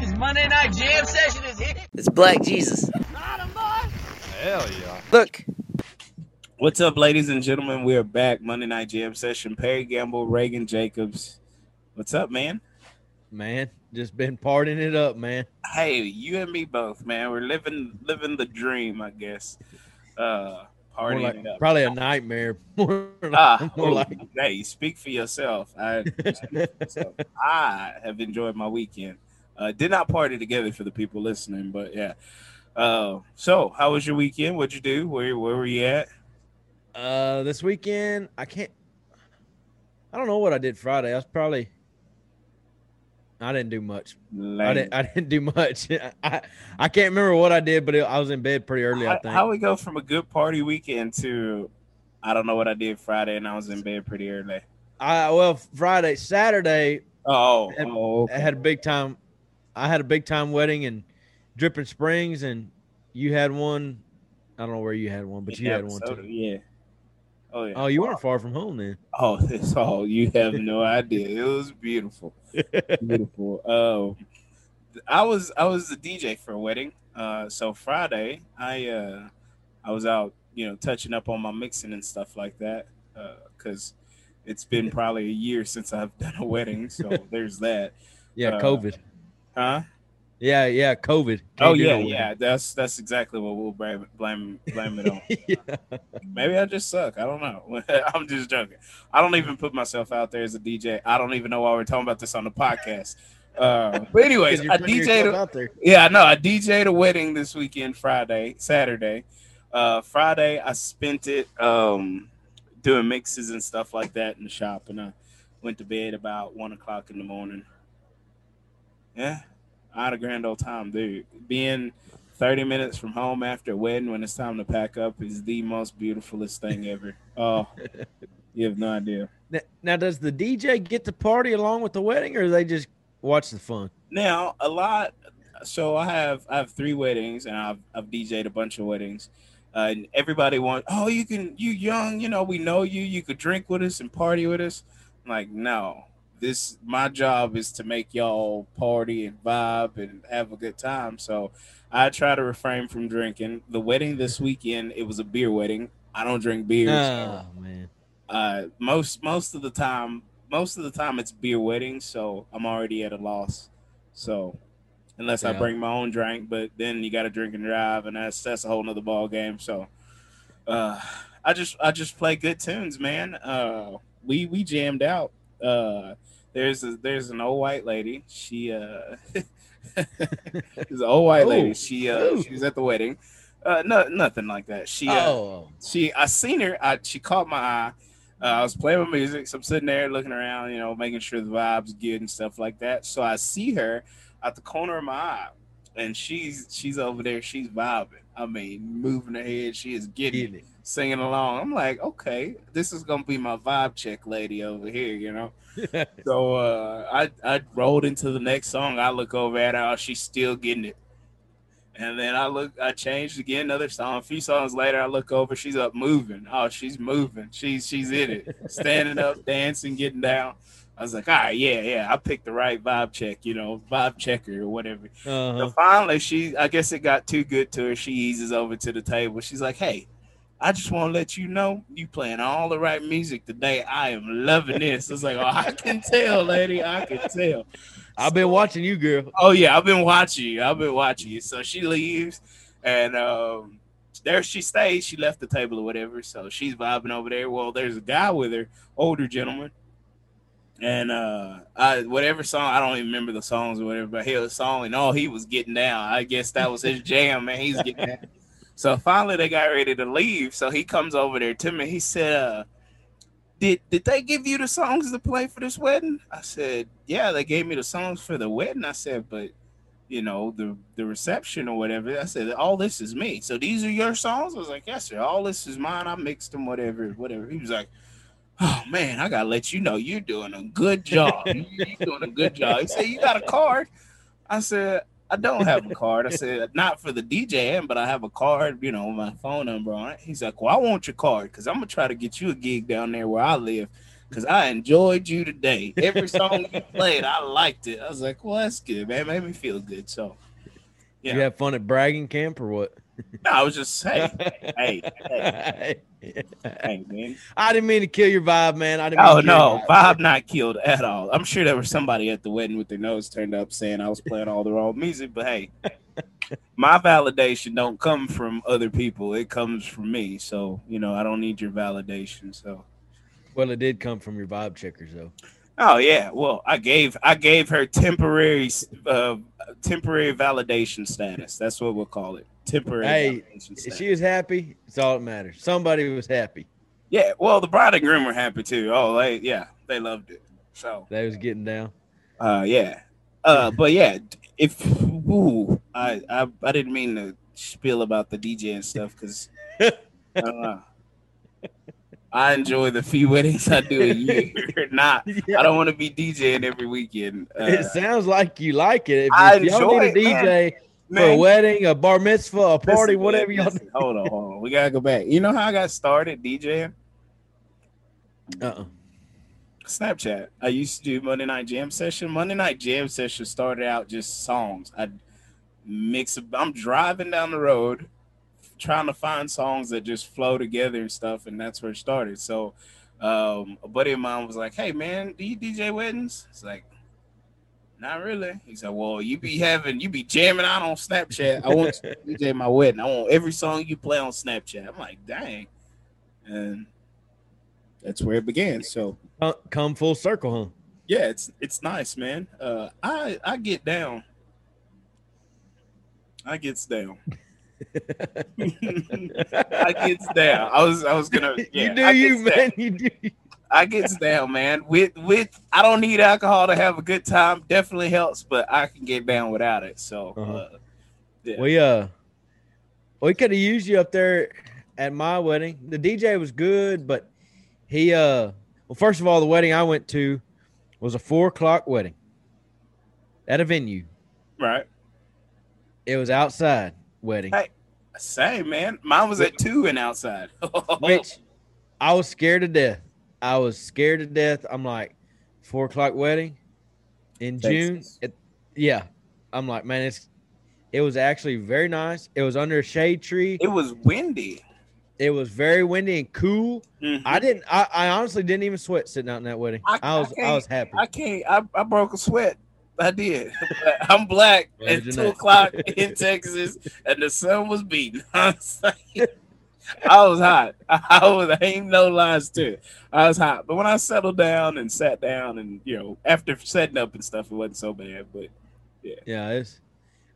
Because Monday Night Jam Session is here. It's Black Jesus. Hell yeah. Look, What's up, ladies and gentlemen? We're back. Monday Night Jam Session. Perry Gamble, Reagan Jacobs. What's up, man? Man, just been partying it up, man. Hey, you and me both, man. We're living living the dream, I guess. Uh More partying like- it up. probably a nightmare. More like, Ah, more oh, like hey, speak for yourself. I, speak for yourself. I have enjoyed my weekend. Uh, did not party together for the people listening, but yeah. Uh, so how was your weekend? What'd you do? Where where were you at? uh this weekend. I can't. I don't know what I did Friday. I was probably. I didn't do much. I didn't. I didn't do much. I I can't remember what I did, but it, I was in bed pretty early. I how, think. how we go from a good party weekend to I don't know what I did Friday and I was in bed pretty early. I well Friday, Saturday. Oh, Had- oh I had a big time. I had a big time wedding in Dripping Springs, and you had one. I don't know where you had one, but you had one too. Yeah. Oh yeah. Oh, you weren't far from home then. Oh, that's all. You have no idea. It was beautiful. beautiful. Um, I was I was the DJ for a wedding. Uh, so Friday, I uh, I was out, you know, touching up on my mixing and stuff like that, Uh, because it's been probably a year since I've done a wedding. So there's that. Yeah, Uh, COVID. Huh? Yeah, yeah, COVID. Oh yeah, no yeah. That's that's exactly what we'll blame blame blame it on. yeah. Maybe I just suck. I don't know. I'm just joking. I don't even put myself out there as a DJ. I don't even know why we're talking about this on the podcast. Uh, but anyways, I putting DJ'd. yourself A, out there. yeah, I know. I DJ'd a wedding this weekend, Friday, Saturday. Uh, Friday, I spent it um, doing mixes and stuff like that in the shop, and I went to bed about one o'clock in the morning. Yeah, I had a grand old time, dude. Being 30 minutes from home after a wedding when it's time to pack up is the most beautifulest thing ever. Oh, you have no idea. Now, now, does the DJ get to party along with the wedding, or they just watch the fun? Now, a lot. So I have I have three weddings, and I've I've DJ'd a bunch of weddings. Uh, and everybody wants, oh, you can, you young, you know, we know you. You could drink with us and party with us. I'm like, no, this my job is to make y'all party and vibe and have a good time. So I try to refrain from drinking. The wedding this weekend, it was a beer wedding. I don't drink beer. so Oh man, uh most most of the time most of the time it's beer weddings so i'm already at a loss so unless i bring my own drink but then you got to drink and drive and that's that's a whole nother ball game so uh i just i just play good tunes man uh we we jammed out uh there's a there's an old white lady she uh there's an old white lady she uh she was at the wedding uh no nothing like that she uh, oh, she I seen her. I, she caught my eye. Uh, I was playing with music, so I'm sitting there looking around, you know, making sure the vibes good and stuff like that. So I see her at the corner of my eye, and she's she's over there. She's vibing. I mean, moving her head. She is getting getting it, singing along. I'm like, okay, this is gonna be my vibe check lady over here, you know. So uh, I I rolled into the next song. I look over at her. She's still getting it. And then I look, I changed again, another song. A few songs later, I look over, she's up moving. Oh, she's moving. She's she's in it, standing up, dancing, getting down. I was like, all right, yeah, yeah. I picked the right vibe check, you know, vibe checker or whatever. Uh-huh. So finally, she, I guess it got too good to her. She eases over to the table. She's like, hey, I just want to let you know you playing all the right music today. I am loving this. It's like, oh, I can tell, lady. I can tell. I've been watching you, girl. Oh yeah, I've been watching you. I've been watching you. So she leaves, and um, there she stays. She left the table or whatever. So she's vibing over there. Well, there's a guy with her, older gentleman, and uh, I whatever song I don't even remember the songs or whatever, but he was song and all he was getting down. I guess that was his jam, man. He's getting down. So finally, they got ready to leave. So he comes over there to me. He said, uh, "Did did they give you the songs to play for this wedding?" I said, "Yeah, they gave me the songs for the wedding." I said, "But you know the the reception or whatever." I said, "All this is me. So these are your songs?" I was like, "Yes, sir. All this is mine. I mixed them, whatever, whatever." He was like. Oh man, I gotta let you know you're doing a good job. You- You're doing a good job. He said, "You got a card?" I said, I don't have a card. I said, not for the DJing, but I have a card, you know, my phone number on it. He's like, Well, I want your card because I'm gonna try to get you a gig down there where I live. because I enjoyed you today. Every song you played, I liked it. I was like, well, that's good, man. Made me feel good. So, Yeah. You have fun at bragging camp or what? no, I was just hey, hey, hey, hey, man. I didn't mean to kill your vibe, man. I didn't. Oh mean to no, Bob not killed at all. I'm sure there was somebody at the wedding with their nose turned up saying I was playing all the wrong music, but hey, my validation don't come from other people. It comes from me. So, you know, I don't need your validation. So Well, it did come from your vibe checkers, though. Oh yeah, well, I gave I gave her temporary uh temporary validation status. That's what we'll call it. Temporary Hey, she was happy, it's all that matters. Somebody was happy. yeah, well, the bride and groom were happy too. Oh, they yeah, they loved it. So, They was getting down. uh yeah. Uh but yeah, if ooh, I I I didn't mean to spill about the DJ and stuff cuz I don't know. I enjoy the few weddings I do a year. Not I don't want to be DJing every weekend. Uh, it sounds like you like it. If, I if y'all need a enjoy it, DJ for a wedding, a bar mitzvah, a party, Listen, whatever y'all listen, Hold on, hold on. We gotta go back. You know how I got started DJing? do. Uh-uh. Snapchat. I used to do Monday Night Jam Session. Monday Night Jam Session started out just songs. I mix. I'm driving down the road, trying to find songs that just flow together and stuff, and that's where it started. So, um, a buddy of mine was like, "Hey, man, do you DJ weddings?" It's like. Not really. He said, "Well, you be having, you be jamming out on Snapchat. I want to DJ my wedding. I want every song you play on Snapchat." I'm like, "Dang," and that's where it began. So, Come- Come full circle, huh? yeah, it's it's nice, man. Uh, I I get down. I gets down. I gets down. I was I was gonna. Yeah, you do I you, down. man. You do. I gets down, man. With with I don't need alcohol to have a good time. Definitely helps, but I can get down without it. So Uh-huh. uh, yeah. We uh, we could have used you up there at my wedding. The DJ was good, but he uh, well, first of all, the wedding I went to was a four o'clock wedding at a venue. right. It was outside wedding, Hey. Same man. Mine was at two and outside. which I was scared to death. I was scared to death. I'm like, four o'clock wedding in June. It, yeah, I'm like, man, it's. It was actually very nice. It was under a shade tree. it was windy. It was very windy and cool. Mhm. I didn't. I, I honestly didn't even sweat sitting out in that wedding. I- I, I was. I, can't- was happy. I can't. I, I broke a sweat. I did. I'm black at two that. o'clock in Texas, and the sun was beating. I was, like- I was hot. I was. I ain't no lies to it. I was hot. But when I settled down and sat down, and you know, after setting up and stuff, it wasn't so bad. But yeah, yeah, it's.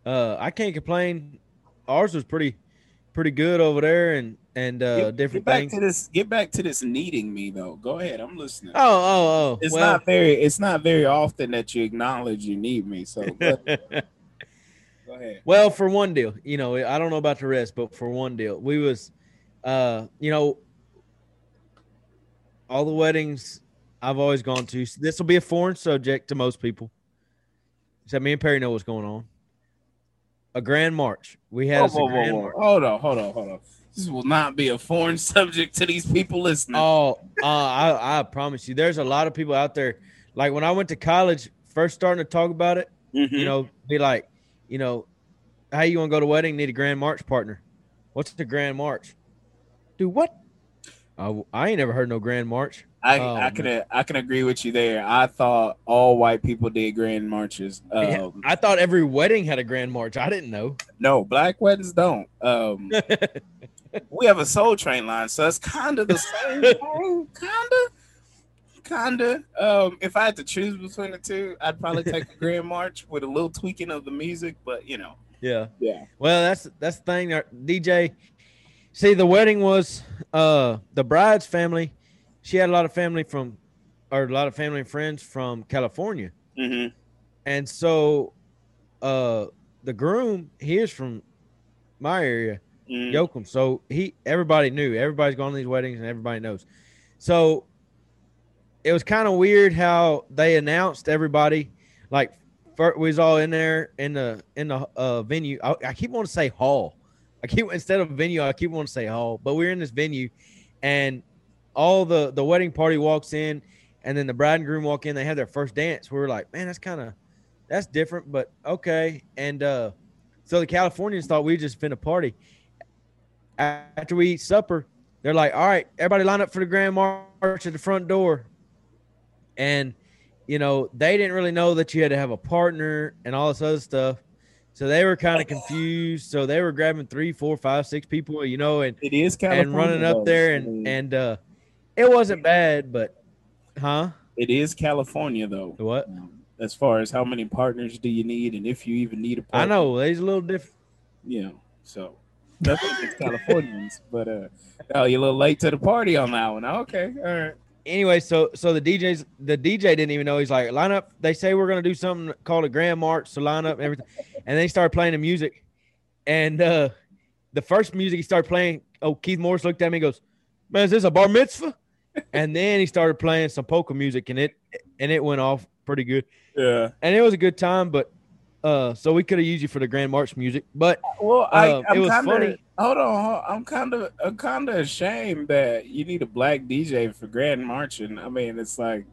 Uh, I can't complain. Ours was pretty, pretty good over there, and and uh, get, different get back things. to this. Get back to this needing me though. Go ahead. I'm listening. Oh, oh, oh. it's well, not very. It's not very often that you acknowledge you need me. So go go ahead. Well, for one deal, you know, I don't know about the rest, but for one deal, we was, uh, you know, all the weddings I've always gone to. This will be a foreign subject to most people, except me and Perry know what's going on. A grand march. We had Whoa, a whoa, whoa, grand whoa. march. Hold on, hold on, hold on. This will not be a foreign subject to these people listening. Oh, uh, I, I promise you, there's a lot of people out there. Like when I went to college, first starting to talk about it, Mhm. you know, be like, you know, how you to go to a wedding? Need a grand march partner. What's the grand march? Dude, what? Uh, I ain't never heard no grand march. I, oh, I can I can agree with you there. I thought all white people did grand marches. Yeah, Um, I thought every wedding had a grand march. I didn't know. no, black weddings don't. Um, we have a Soul Train line, so it's kind of the same thing, kind of, kind of. Um, if I had to choose between the two, I'd probably take a grand march with a little tweaking of the music, but you know, yeah. yeah. Well, that's that's the thing. DJ, see, the wedding was uh the bride's family. She had a lot of family from, or a lot of family and friends from California, hmm and so, uh, the groom he is from my area, Mm-hmm. Yoakum. So he everybody knew. Everybody's gone to these weddings and everybody knows. So it was kind of weird how they announced everybody. Like fir- we was all in there in the in the uh, venue. I, I keep wanting to say hall. I keep instead of venue, I keep wanting to say hall. But we're in this venue, and all the the wedding party walks in, and then the bride and groom walk in. They have their first dance. We were like, man, that's kind of that's different, but okay. And uh, so the Californians thought we just been a party. After we eat supper, they're like, all right, everybody line up for the grand march at the front door. And you know, they didn't really know that you had to have a partner and all this other stuff. So they were kind of confused. So they were grabbing three, four, five, six people, you know, and It is California. and running up there and and uh it wasn't bad, but huh? it is California though. What? Um, as far as how many partners do you need, and if you even need a partner, I know they's a little different. you know. So nothing against Californians, but uh, oh, you're a little late to the party on that one. Okay, all right. Anyway, so so the DJs the DJ didn't even know. He's like, line up. They say we're gonna do something called a grand march, so line up and everything. And they started playing the music, and uh the first music he started playing. Oh, Keith Morris looked at me and goes, "Man, is this a bar mitzvah?" and then he started playing some polka music, and it and it went off pretty good. Yeah. And it was a good time, but uh, so we could have used you for the grand march music, but Well, I, Uh, I'm it was kinda, funny. Hold on, hold- I'm kind of, I'm kind of ashamed that you need a black DJ for Grand Marching. I mean, it's like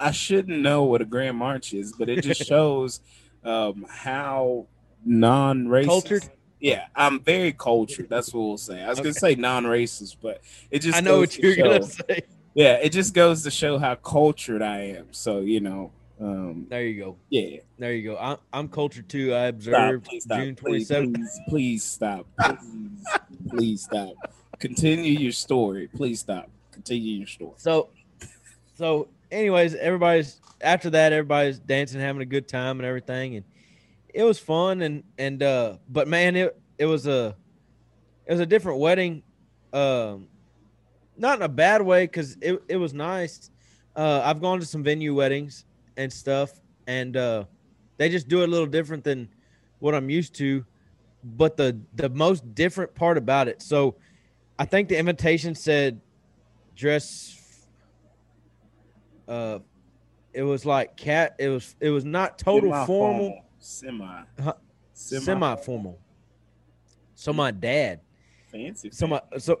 I shouldn't know what a Grand March is, but it just shows um, how non-racist. Cultured? Yeah, I'm very cultured. That's what we'll say. I was gonna say non-racist, but it just I know what you're show- gonna say. Yeah, it just goes to show how cultured I am. So you know, um, There you go. yeah. There you go. I'm, I'm cultured too. I observed please stop. June Please, 27th. please, please stop. Please, please stop. Continue your story. Please stop. Continue your story. So, so, anyways, everybody's after that, everybody's dancing, having a good time, and everything, and it was fun. And and uh, but man, it it was a it was a different wedding, um, not in a bad way because it it was nice. Uh, I've gone to some venue weddings and stuff, and uh, they just do it a little different than what I'm used to. But the the most different part about it, so I think the invitation said dress uh it was like cat it was it was not total formal Semi. Huh? Semi formal so my dad Fancy. so my so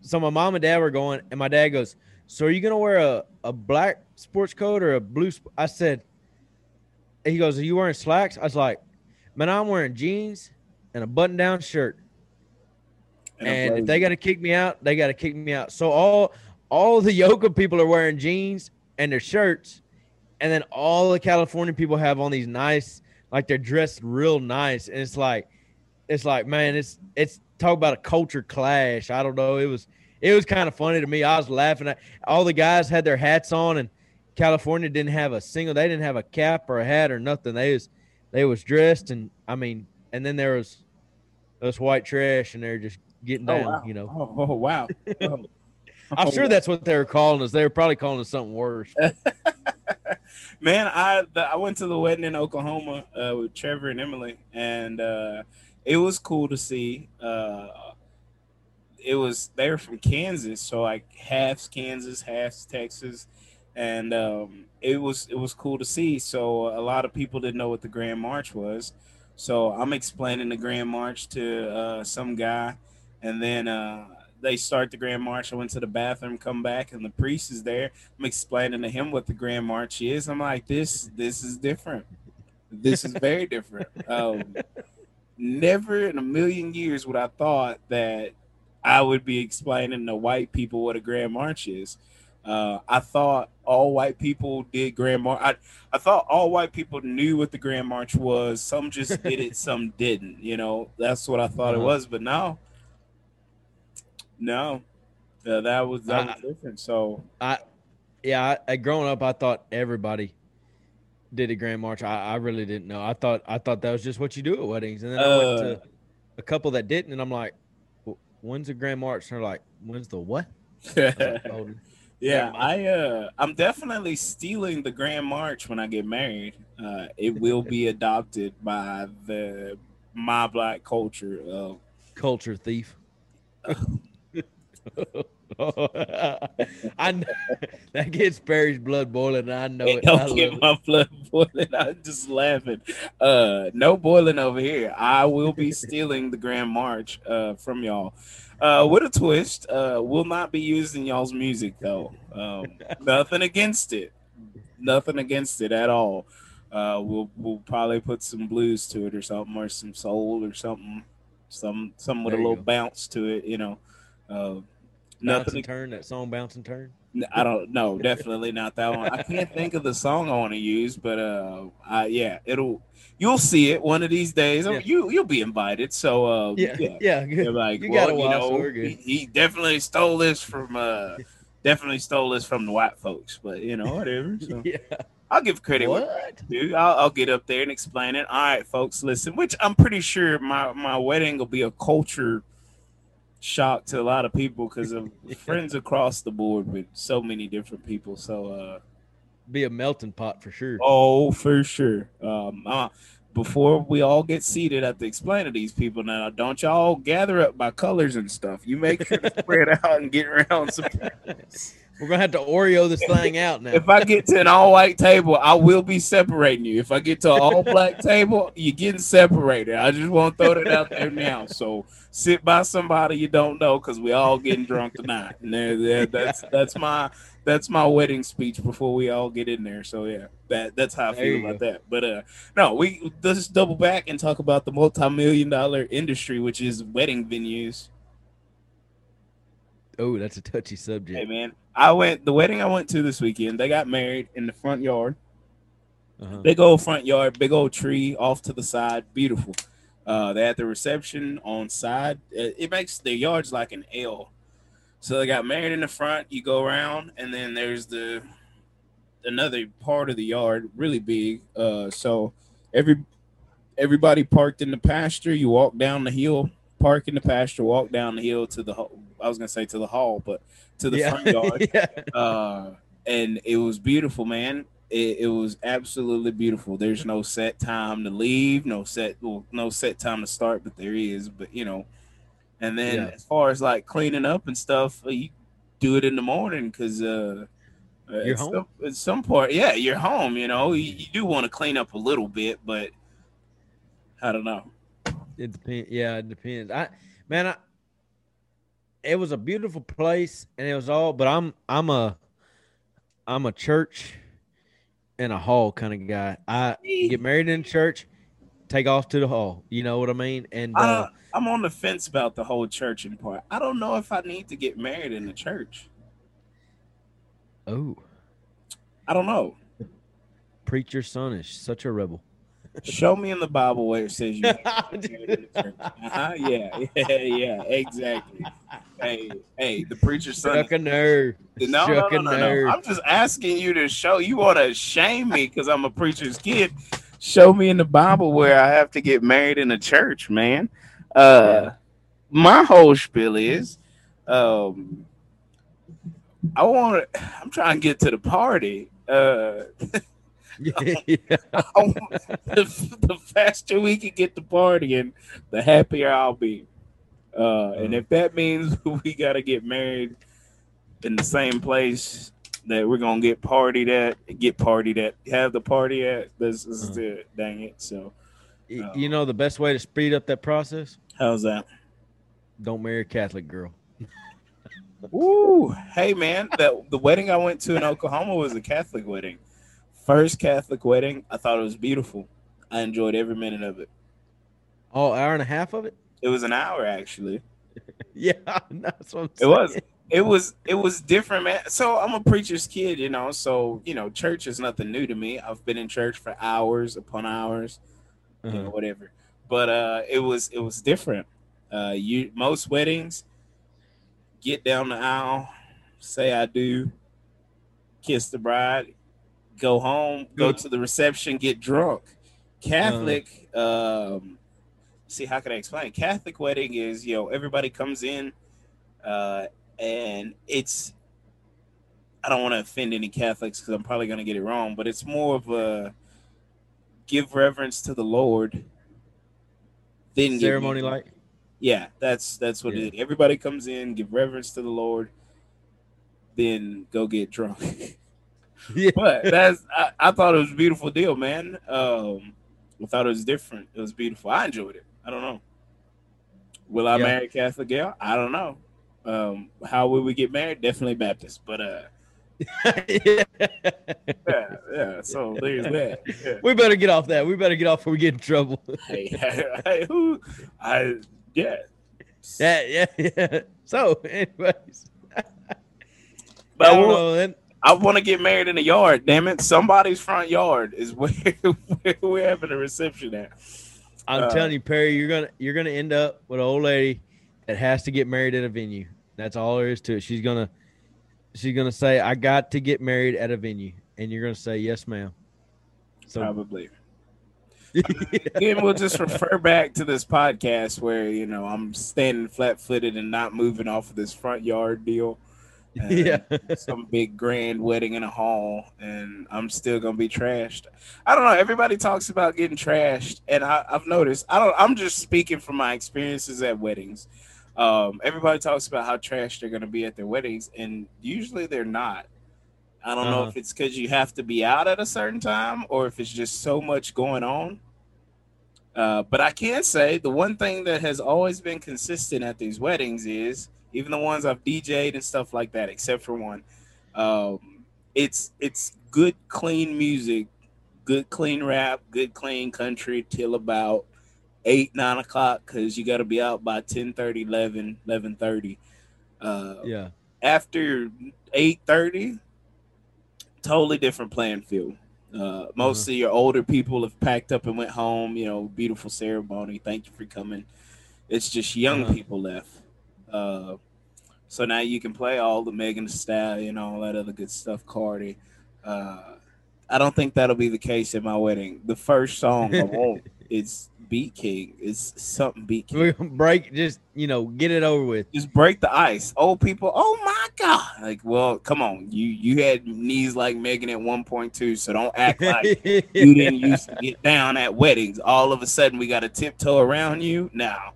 so my mom and dad were going and my dad goes so are you gonna wear a, a black sports coat or a blue sp-? i said he goes are you wearing slacks i was like man i'm wearing jeans and a button down shirt and if they got to kick me out, they got to kick me out. So all all the Yoakum people are wearing jeans and their shirts, and then all the California people have on these nice, like they're dressed real nice, and it's like, it's like man, it's it's talk about a culture clash. I don't know. It was it was kind of funny to me. I was laughing at all the guys had their hats on, and California didn't have a single. They didn't have a cap or a hat or nothing. They was they was dressed, and I mean, and then there was us white trash, and they're just getting Oh, down. wow. You know, Oh, oh, wow. Oh. I'm sure that's what they were calling us. They were probably calling us something worse. Man, I the, I went to the wedding in Oklahoma uh, with Trevor and Emily, and uh, it was cool to see. Uh, it was they were from Kansas, so like half Kansas, half Texas, and um, it was it was cool to see. So a lot of people didn't know what the Grand March was, so I'm explaining the Grand March to uh, some guy, and then uh, they start the Grand March. I went to the bathroom, come back, and the priest is there. I'm explaining to him what the Grand March is. I'm like, this this is different. This is very different. Um, never in a million years would I thought that I would be explaining to white people what a Grand March is. Uh, I thought all white people did Grand March. I, I thought all white people knew what the Grand March was. Some just did it, some didn't. You know, that's what I thought it Uh-huh. was. But no, no, Uh, that was that was different. So I, yeah, I, I, growing up, I thought everybody did a grand march. I, I really didn't know. I thought I thought that was just what you do at weddings. And then I went Uh. to a couple that didn't, and I'm like, "When's the grand march?" And they're like, "When's the what?" I was like, "Oh, Yeah, I uh I'm definitely stealing the Grand March when I get married. Uh it will be adopted by the my black culture of culture thief. I kn- that gets Perry's blood boiling. I know It it. Don't get my blood boiling. I'm just laughing. Uh, no boiling over here. I will be stealing the Grand March uh, from y'all. Uh, with a twist, uh, will not be using y'all's music though. Um, nothing against it. Nothing against it at all. Uh, we'll we'll probably put some blues to it or something, or some soul or something, some some with There a little go. bounce to it. You know, uh, Bounce nothing and turn that song. Bounce and turn. I don't know, definitely not that one. I can't think of the song I want to use, but uh, I, yeah, it'll you'll see it one of these days. Yeah. You you'll be invited. So uh, Yeah, yeah, yeah. You're like, You well, you know, he, he definitely stole this from uh, definitely stole this from the white folks, but you know whatever. So Yeah. I'll give credit What? dude. I'll, I'll get up there and explain it. All right, folks, listen. Which I'm pretty sure my my wedding will be a culture shock to a lot of people because of friends across the board with so many different people. So, uh, Be a melting pot for sure. oh, for sure. Um, uh, before we all get seated, I have to explain to these people now. Don't y'all gather up by colors and stuff. You make sure to spread out and get around some. We're gonna have to Oreo this thing out now. If I get to an all white table, I will be separating you. If I get to an all black table, you're getting separated. I just want to throw that out there now. So sit by somebody you don't know because we all getting drunk tonight. And there, there, that's that's my that's my wedding speech before we all get in there. So yeah, that that's how I There feel about that. But uh, no, we let's double back and talk about the multi-million dollar industry, which is wedding venues. oh, that's a touchy subject. Hey man, I went the wedding I went to this weekend. They got married in the front yard. Uh-huh. Big old front yard, big old tree off to the side, beautiful. Uh, they had the reception on side. It, makes their yards like an L. So they got married in the front. You go around, and then there's the another part of the yard, really big. Uh, so every everybody parked in the pasture. You walk down the hill, park in the pasture, walk down the hill to the. I was gonna say to the hall, but to the yeah. front yard yeah. uh, and it was beautiful, man. It, it was absolutely beautiful. There's no set time to leave, no set, well, no set time to start, but there is. But you know, and then Yeah. as far as like cleaning up and stuff, uh, you do it in the morning because uh, uh, You're at home? Some, at some part, yeah, you're home. You know, you, you do want to clean up a little bit, but I don't know. It depends. Yeah, it depends. I man, I, it was a beautiful place, and it was all. But I'm I'm a I'm a church and a hall kind of guy. I get married in church, take off to the hall. You know what I mean? And uh, I, am on the fence about the whole church and part. I don't know if I need to get married in the church. oh, I don't know. Preacher son is such a rebel. Show me in the Bible where it says you. have to get married in the church. Uh-huh, yeah, yeah, yeah, exactly. Hey, hey, the preacher's son. Struck a nerve. No, no, no, no. I'm just asking you to show. You want to shame me because I'm a preacher's kid. Show me in the Bible where I have to get married in a church, man. Uh, my whole spiel is, um, I want to. I'm trying to get to the party. Uh. the, the faster we can get the partying, the happier I'll be. Uh, and if that means we got to get married in the same place that we're gonna get partied at, get partied at, have the party at, this is Uh-huh. it. Dang it! So Y- You know the best way to speed up that process? how's that? Don't marry a Catholic girl. Ooh, hey man, that the wedding I went to in Oklahoma was a Catholic wedding. First Catholic wedding. I thought it was beautiful. I enjoyed every minute of it. Oh, hour and a half of it? It was an hour actually. Yeah, that's what I'm It was. It was it was different, man. So I'm a preacher's kid, you know. So you know, church is nothing new to me. I've been in church for hours upon hours, you know, Uh-huh. whatever. But uh, it was it was different. Uh, you most weddings get down the aisle, say I do, kiss the bride, go home, go to the reception, get drunk. Catholic, um, see how can I explain? Catholic wedding is you know everybody comes in, uh, and it's I don't want to offend any Catholics because I'm probably going to get it wrong, but it's more of a give reverence to the Lord. Then Ceremony like Yeah, that's that's what Yeah. it is. Everybody comes in, give reverence to the Lord, then go get drunk. Yeah. but that's I, I thought it was a beautiful deal, man. Um, I thought it was different. It was beautiful. I enjoyed it. I don't know. Will I Yeah. marry Catholic gal? I don't know. Um, how will we get married? Definitely Baptist, but uh, yeah, yeah. So there's that. Yeah. We better get off that. We better get off before we get in trouble. Hey, hey, who? I yeah. yeah, yeah, yeah. So, anyways, But I I don't know. Then I want to get married in a yard. Damn it! Somebody's front yard is where, where we're having a reception at. I'm Uh, telling you, Perry, you're gonna you're gonna end up with an old lady that has to get married at a venue. That's all there is to it. She's gonna she's gonna say, "I got to get married at a venue," and you're gonna say, "Yes, ma'am." So Probably. Again, we'll just refer back to this podcast where you know I'm standing flat footed and not moving off of this front yard deal. yeah, some big grand wedding in a hall, and I'm still gonna be trashed. I don't know. Everybody talks about getting trashed, and I, I've noticed. I don't. I'm just speaking from my experiences at weddings. Um, everybody talks about how trashed they're gonna be at their weddings, and usually they're not. I don't know Uh-huh. if it's because you have to be out at a certain time, or if it's just so much going on. Uh, but I can say the one thing that has always been consistent at these weddings is even the ones I've DJ'd and stuff like that, except for one. Um, it's it's good, clean music, good, clean rap, good, clean country till about eight, nine o'clock because you got to be out by 10 11, 11 Uh, yeah, after 8.30 totally different playing field. Uh, most of your older people have packed up and went home you know beautiful ceremony. Thank you for coming. It's just young Uh-huh. people left uh, so now you can play all the Megan Thee Stallion and all that other good stuff Cardi uh, I don't think that'll be the case at my wedding the first song I want is Beat King it's something Beat King break. Just you know, get it over with. just break the ice. Old people, oh my god! Like, well, come on, you you had knees like Megan at one point two, so don't act like you didn't used to get down at weddings. All of a sudden, we got to tiptoe around you now.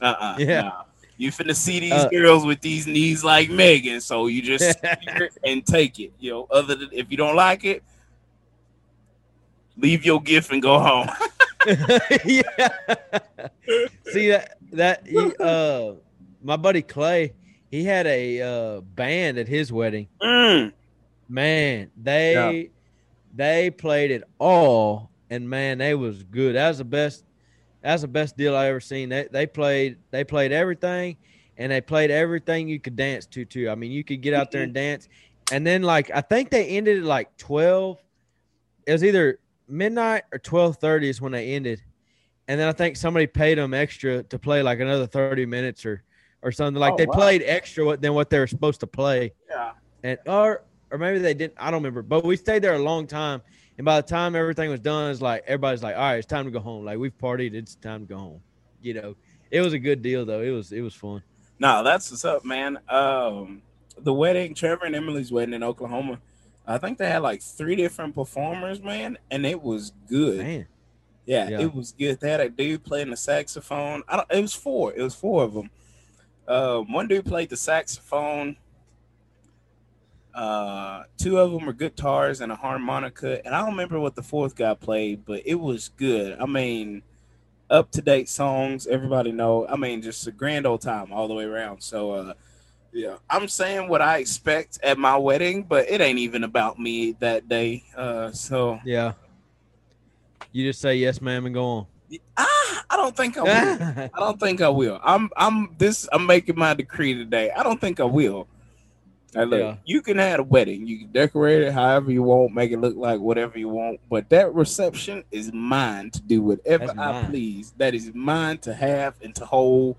Uh uh Yeah. nah. You finna see these Uh. girls with these knees like Megan, so you just and take it. You know, other than if you don't like it, leave your gift and go home. yeah. See that that he, uh my buddy Clay, he had a uh band at his wedding. Mm. Man, they they played it all and man, they was good. That was the best that's the best deal I ever seen. They they played they played everything and they played everything you could dance to too. I mean, you could get out there and mm-hmm. dance. And then like I think they ended at like 12. It was either midnight or 12:30 is when they ended. And then I think somebody paid them extra to play like another 30 minutes or or something like Oh, they wow. played extra than what they were supposed to play Yeah. and or or maybe they didn't. I don't remember. But we stayed there a long time, and by the time everything was done, it's like everybody's like, "All right, it's time to go home." Like we've partied, it's time to go home. You know, it was a good deal though. It was it was fun. No, that's what's up, man. Um, the wedding, Trevor and Emily's wedding in Oklahoma. I think they had like three different performers, man, and it was good. Man, Yeah, Yeah. it was good. They had a dude playing the saxophone. I don't. It was four. It was four of them. Um, one dude played the saxophone. Uh, two of them were guitars and a harmonica, and I don't remember what the fourth guy played, but it was good. I mean, up to date songs. Everybody know. I mean, just a grand old time all the way around. So, uh, yeah, I'm saying what I expect at my wedding, but it ain't even about me that day. Uh, so yeah. You just say yes, ma'am, and go on. ah, I don't think I will. I don't think I will. I'm I'm this I'm making my decree today. I don't think I will. Now look, Yeah. you can have a wedding. You can decorate it however you want, make it look like whatever you want. But that reception is mine to do whatever I please. That is mine to have and to hold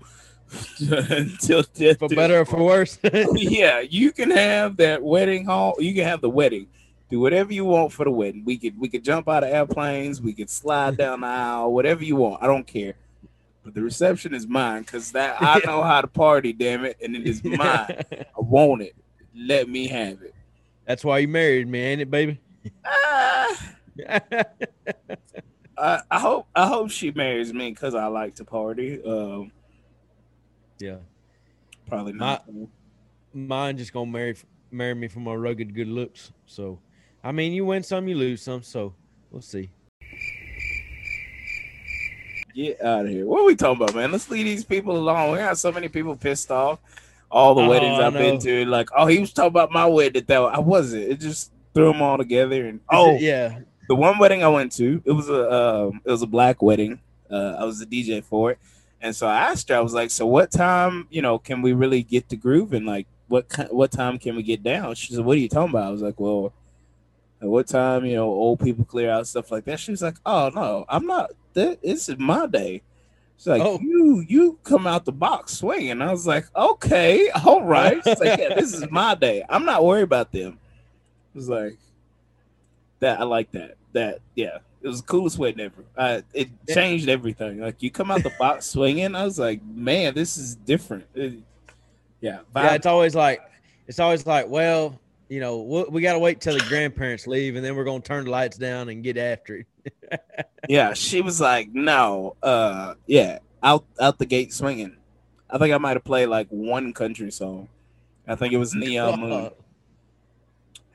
until death. for better or for worse. yeah, you can have that wedding hall. You can have the wedding. Do whatever you want for the wedding. We could we could jump out of airplanes. We could slide down the aisle. Whatever you want. I don't care. But the reception is mine because that I know how to party. Damn it, and it is mine. I want it. Let me have it. That's why you married me, ain't it, baby? Ah, I, I hope I hope she marries me because I like to party. Um, yeah. probably not. Mine just gonna marry marry me for my rugged good looks. So, I mean, you win some, you lose some. So, we'll see. Get out of here. What are we talking about, man? Let's leave these people alone. We got so many people pissed off. All the Oh, weddings I I've been to, like, oh, he was talking about my wedding. That I wasn't. It just threw them all together. And oh, it- yeah. the one wedding I went to, it was a um, it was a black wedding. Uh, I was the DJ for it, and so I asked her. I was like, "So what time, you know, can we really get to grooving? Like, what what time can we get down?" She said, "What are you talking about?" I was like, "Well, at what time, you know, old people clear out stuff like that." She was like, "Oh no, I'm not. That this is my day." She's like, Oh. "You you come out the box swinging." I was like, "Okay, all right." She's like, "Yeah, this is my day. I'm not worried about them." It was like that. I like that. That yeah, it was the coolest wedding ever. Uh, it changed everything. Like you come out the box swinging. I was like, man, this is different. It- yeah, Yeah, it's always like it's always like, well, you know, we, we got to wait till the grandparents leave, and then we're gonna turn the lights down and get after it. yeah. She was like, no, uh, yeah, out out the gate swinging. I think I might have played like one country song. I think it was Neon Moon.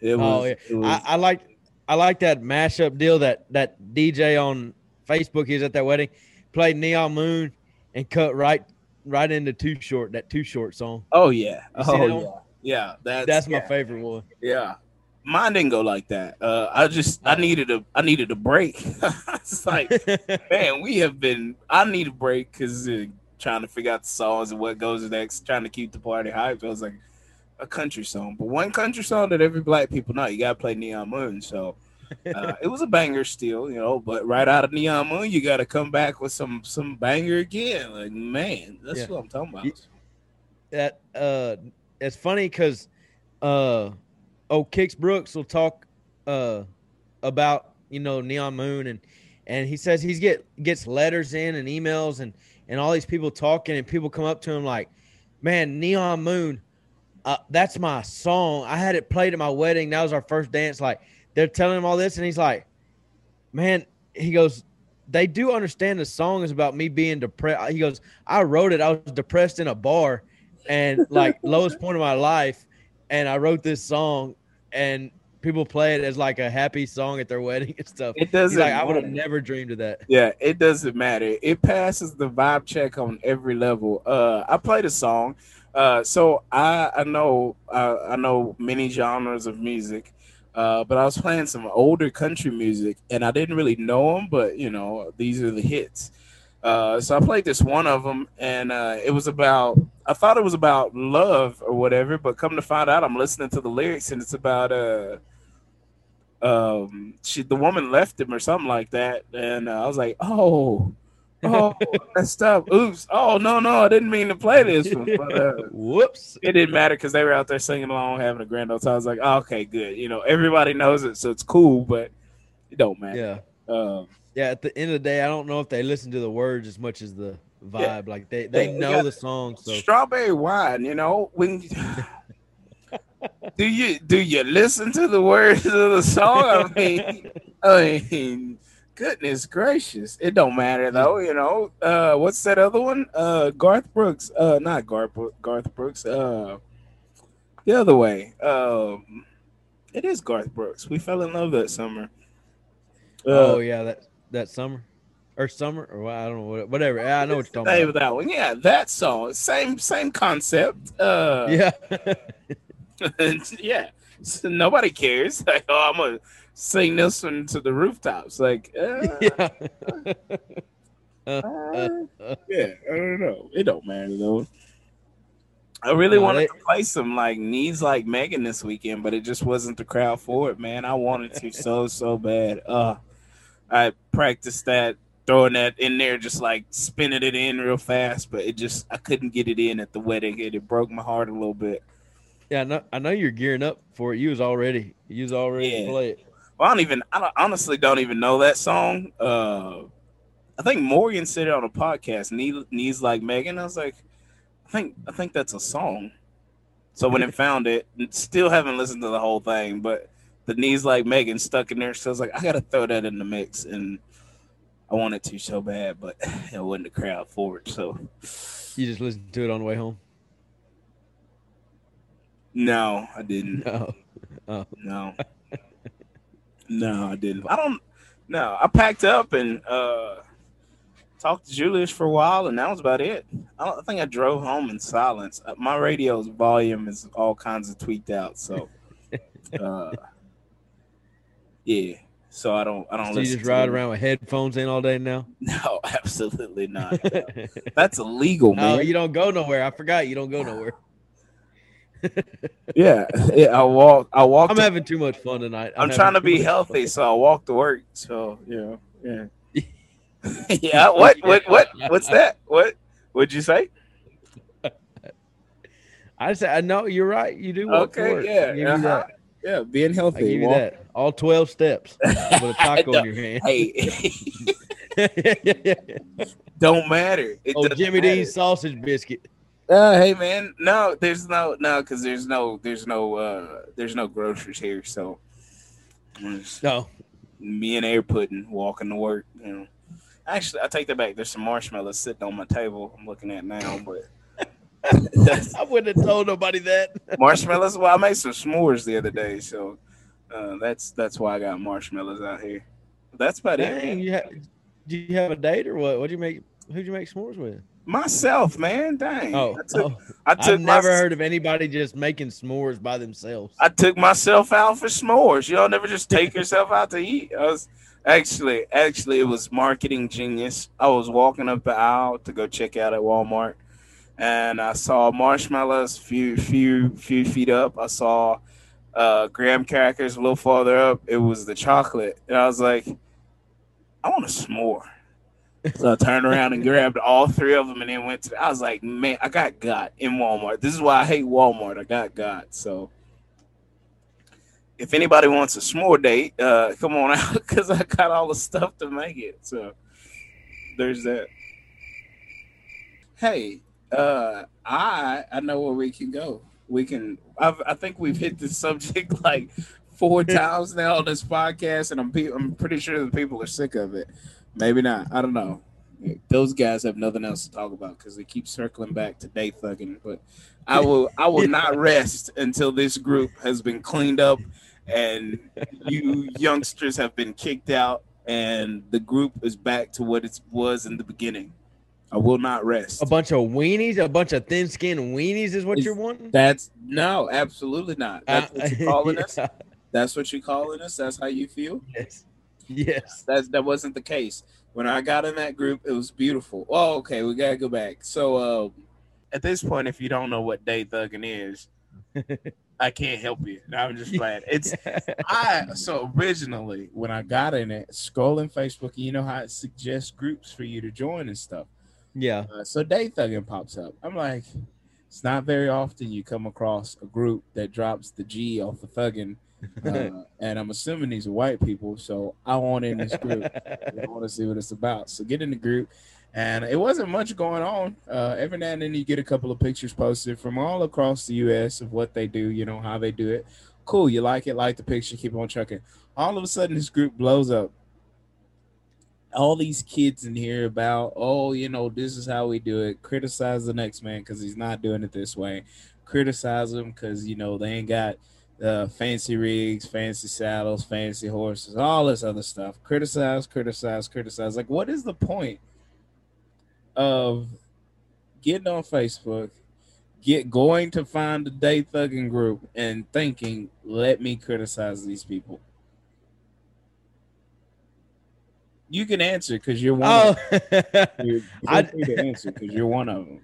It was. Oh, yeah. it was- I, I like I like that mashup deal that that DJ on Facebook was at that wedding played Neon Moon and cut right right into Too Short that Too Short song. oh yeah. Oh yeah. One? Yeah. That's That's my yeah. favorite one. Yeah. Mine didn't go like that. Uh, I just I needed a I needed a break. it's like man, we have been. I need a break because uh, trying to figure out the songs and what goes next, trying to keep the party hype. It was like a country song, but one country song that every black people know. You gotta play Neon Moon. So uh, it was a banger still, you know. But right out of Neon Moon, you got to come back with some some banger again. Like man, that's Yeah. what I'm talking about. That uh it's funny because uh oh Kix Brooks will talk uh about you know Neon Moon and and he says he's get gets letters in and emails and and all these people talking and people come up to him like man Neon Moon uh, that's my song. I had it played at my wedding. That was our first dance. Like they're telling him all this and he's like man he goes they do understand the song is about me being depressed he goes I wrote it. I was depressed in a bar and like lowest point of my life and i wrote this song and people play it as like a happy song at their wedding and stuff It doesn't. like i would have never dreamed of that Yeah, it doesn't matter. It passes the vibe check on every level. Uh, I played a song. Uh, so I I know uh, I know many genres of music, uh, but I was playing some older country music, and I didn't really know them, but you know these are the hits. Uh, so I played this one of them, and uh, it was about. I thought it was about love or whatever, but come to find out, I'm listening to the lyrics, and it's about uh, um, she the woman left him or something like that, and uh, I was like, oh, oh, messed up. Oops. Oh no, no, I didn't mean to play this one, but uh, whoops it didn't matter because they were out there singing along, having a grand old time. I was like, oh, okay, good. You know, everybody knows it, so it's cool, but it don't matter. yeah Um, yeah at the end of the day i don't know if they listen to the words as much as the vibe Yeah. like they they know the song so strawberry wine, you know, when do you do you listen to the words of the song? I mean, I mean, goodness gracious, it don't matter though, you know. Uh, what's that other one? Uh, Garth Brooks. Uh, not Garth Garth Brooks. Uh, the other way. Um, it is Garth Brooks. We fell in love that summer. Uh, oh yeah that that summer or summer or i don't know what, whatever Yeah, i know what you're talking about that one. Yeah, that song. Same same concept. Uh, yeah yeah. So nobody cares. Like, oh, I'm gonna sing this one to the rooftops. Like, uh, yeah uh, yeah, I don't know. It don't matter though. I really wanted they- to play some like knees like Megan this weekend, but it just wasn't the crowd for it, man. I wanted to so so bad. Uh, I practiced that, throwing that in there, just like spinning it in real fast, but it just I couldn't get it in at the wedding. It, it broke my heart a little bit. yeah I know, I know you're gearing up for it you was already you was already Yeah. play it Well, I don't even. I don't, honestly don't even know that song. Uh, I think Morgan said it on a podcast. Knee, knees like Megan. I was like, I think I think that's a song. So when it found it, still haven't listened to the whole thing, but the knees like Megan stuck in there. So I was like, I gotta throw that in the mix, and I wanted to so bad, but it wasn't the crowd for it. So you just listened to it on the way home No, I didn't. No. No. no, I didn't. I don't. No, I packed up and uh talked to Julius for a while, and that was about it. I, don't, I think I drove home in silence. Uh, My radio's volume is all kinds of tweaked out, so uh, yeah. So I don't. I don't. So you just ride around with headphones in all day now? No, absolutely not. That's illegal, no, man. you don't go nowhere. I forgot you don't go nowhere. yeah, yeah. I walk. I walk. I'm to- having too much fun tonight. I'm having trying to be healthy, fun. so I walk to work. So you know, yeah, yeah. What? What? What? What's that? What? What'd you say? I said, I know you're right. You do Okay, yeah, I give you uh-huh. Yeah, being I healthy. give you walk- that. All 12 steps with a taco in your hand. Hey, don't matter. It oh, Jimmy matter. Dean's sausage biscuit. Uh, hey man, no, there's no no because there's no there's no uh there's no groceries here, so No. me and air pudding walking to work. You know, actually, I take that back. There's some marshmallows sitting on my table. I'm looking at now, but I wouldn't have told nobody that. marshmallows. Well, I made some s'mores the other day, so uh, that's that's why I got marshmallows out here. That's about it. Dang, man. you ha- do you have a date or what? What'd you make? Who'd you make s'mores with? Myself, man. Dang. Oh, I took, oh. I took I've never my- heard of anybody just making s'mores by themselves. I took myself out for s'mores. Y'all never just take yourself out to eat. I was actually, actually, it was marketing genius. I was walking up the aisle to go check out at Walmart, and I saw marshmallows few, few, few feet up. I saw uh, graham crackers a little farther up. It was the chocolate, and I was like, I want a s'more. So I turned around and grabbed all three of them, and then went to. I was like, man, I got got in Walmart. This is why I hate Walmart. I got got so if anybody wants a s'more date, uh, come on out because I got all the stuff to make it. So there's that. Hey, uh, I I know where we can go. We can. I've, I think we've hit this subject like four times now on this podcast, and I'm pe- I'm pretty sure the people are sick of it. Maybe not. I don't know. Those guys have nothing else to talk about because they keep circling back to day thugging. But I will I will not rest until this group has been cleaned up and you youngsters have been kicked out and the group is back to what it was in the beginning. I will not rest. A bunch of weenies, a bunch of thin skinned weenies is what Is you're wanting? That's no, absolutely not. That's what Uh, you're calling us. That's what you're calling us. That's how you feel. Yes. Yes. That's that wasn't the case. When I got in that group, it was beautiful. Oh, okay, we gotta go back. So uh, at this point, if you don't know what day thugging is, I can't help you. I'm just playing. It's I so originally when I got in it, scrolling Facebook, you know how it suggests groups for you to join and stuff. Yeah. Uh, so day thugging pops up. I'm like, it's not very often you come across a group that drops the G off the thugging. Uh, and I'm assuming these are white people, so I want in this group. I want to see what it's about. So get in the group, and it wasn't much going on. Uh, every now and then you get a couple of pictures posted from all across the U.S. of what they do, you know how they do it. Cool, you like it, like the picture, keep on trucking. All of a sudden, this group blows up. All these kids in here about, oh, you know, this is how we do it. Criticize the next man because he's not doing it this way. Criticize them because you know they ain't got uh, fancy rigs, fancy saddles, fancy horses, all this other stuff. Criticize, criticize, criticize. Like, what is the point of getting on Facebook, get going to find the day thugging group, and thinking, "Let me criticize these people." You can answer because you're one. Oh, Of them. You're, I- to answer because you're one of them.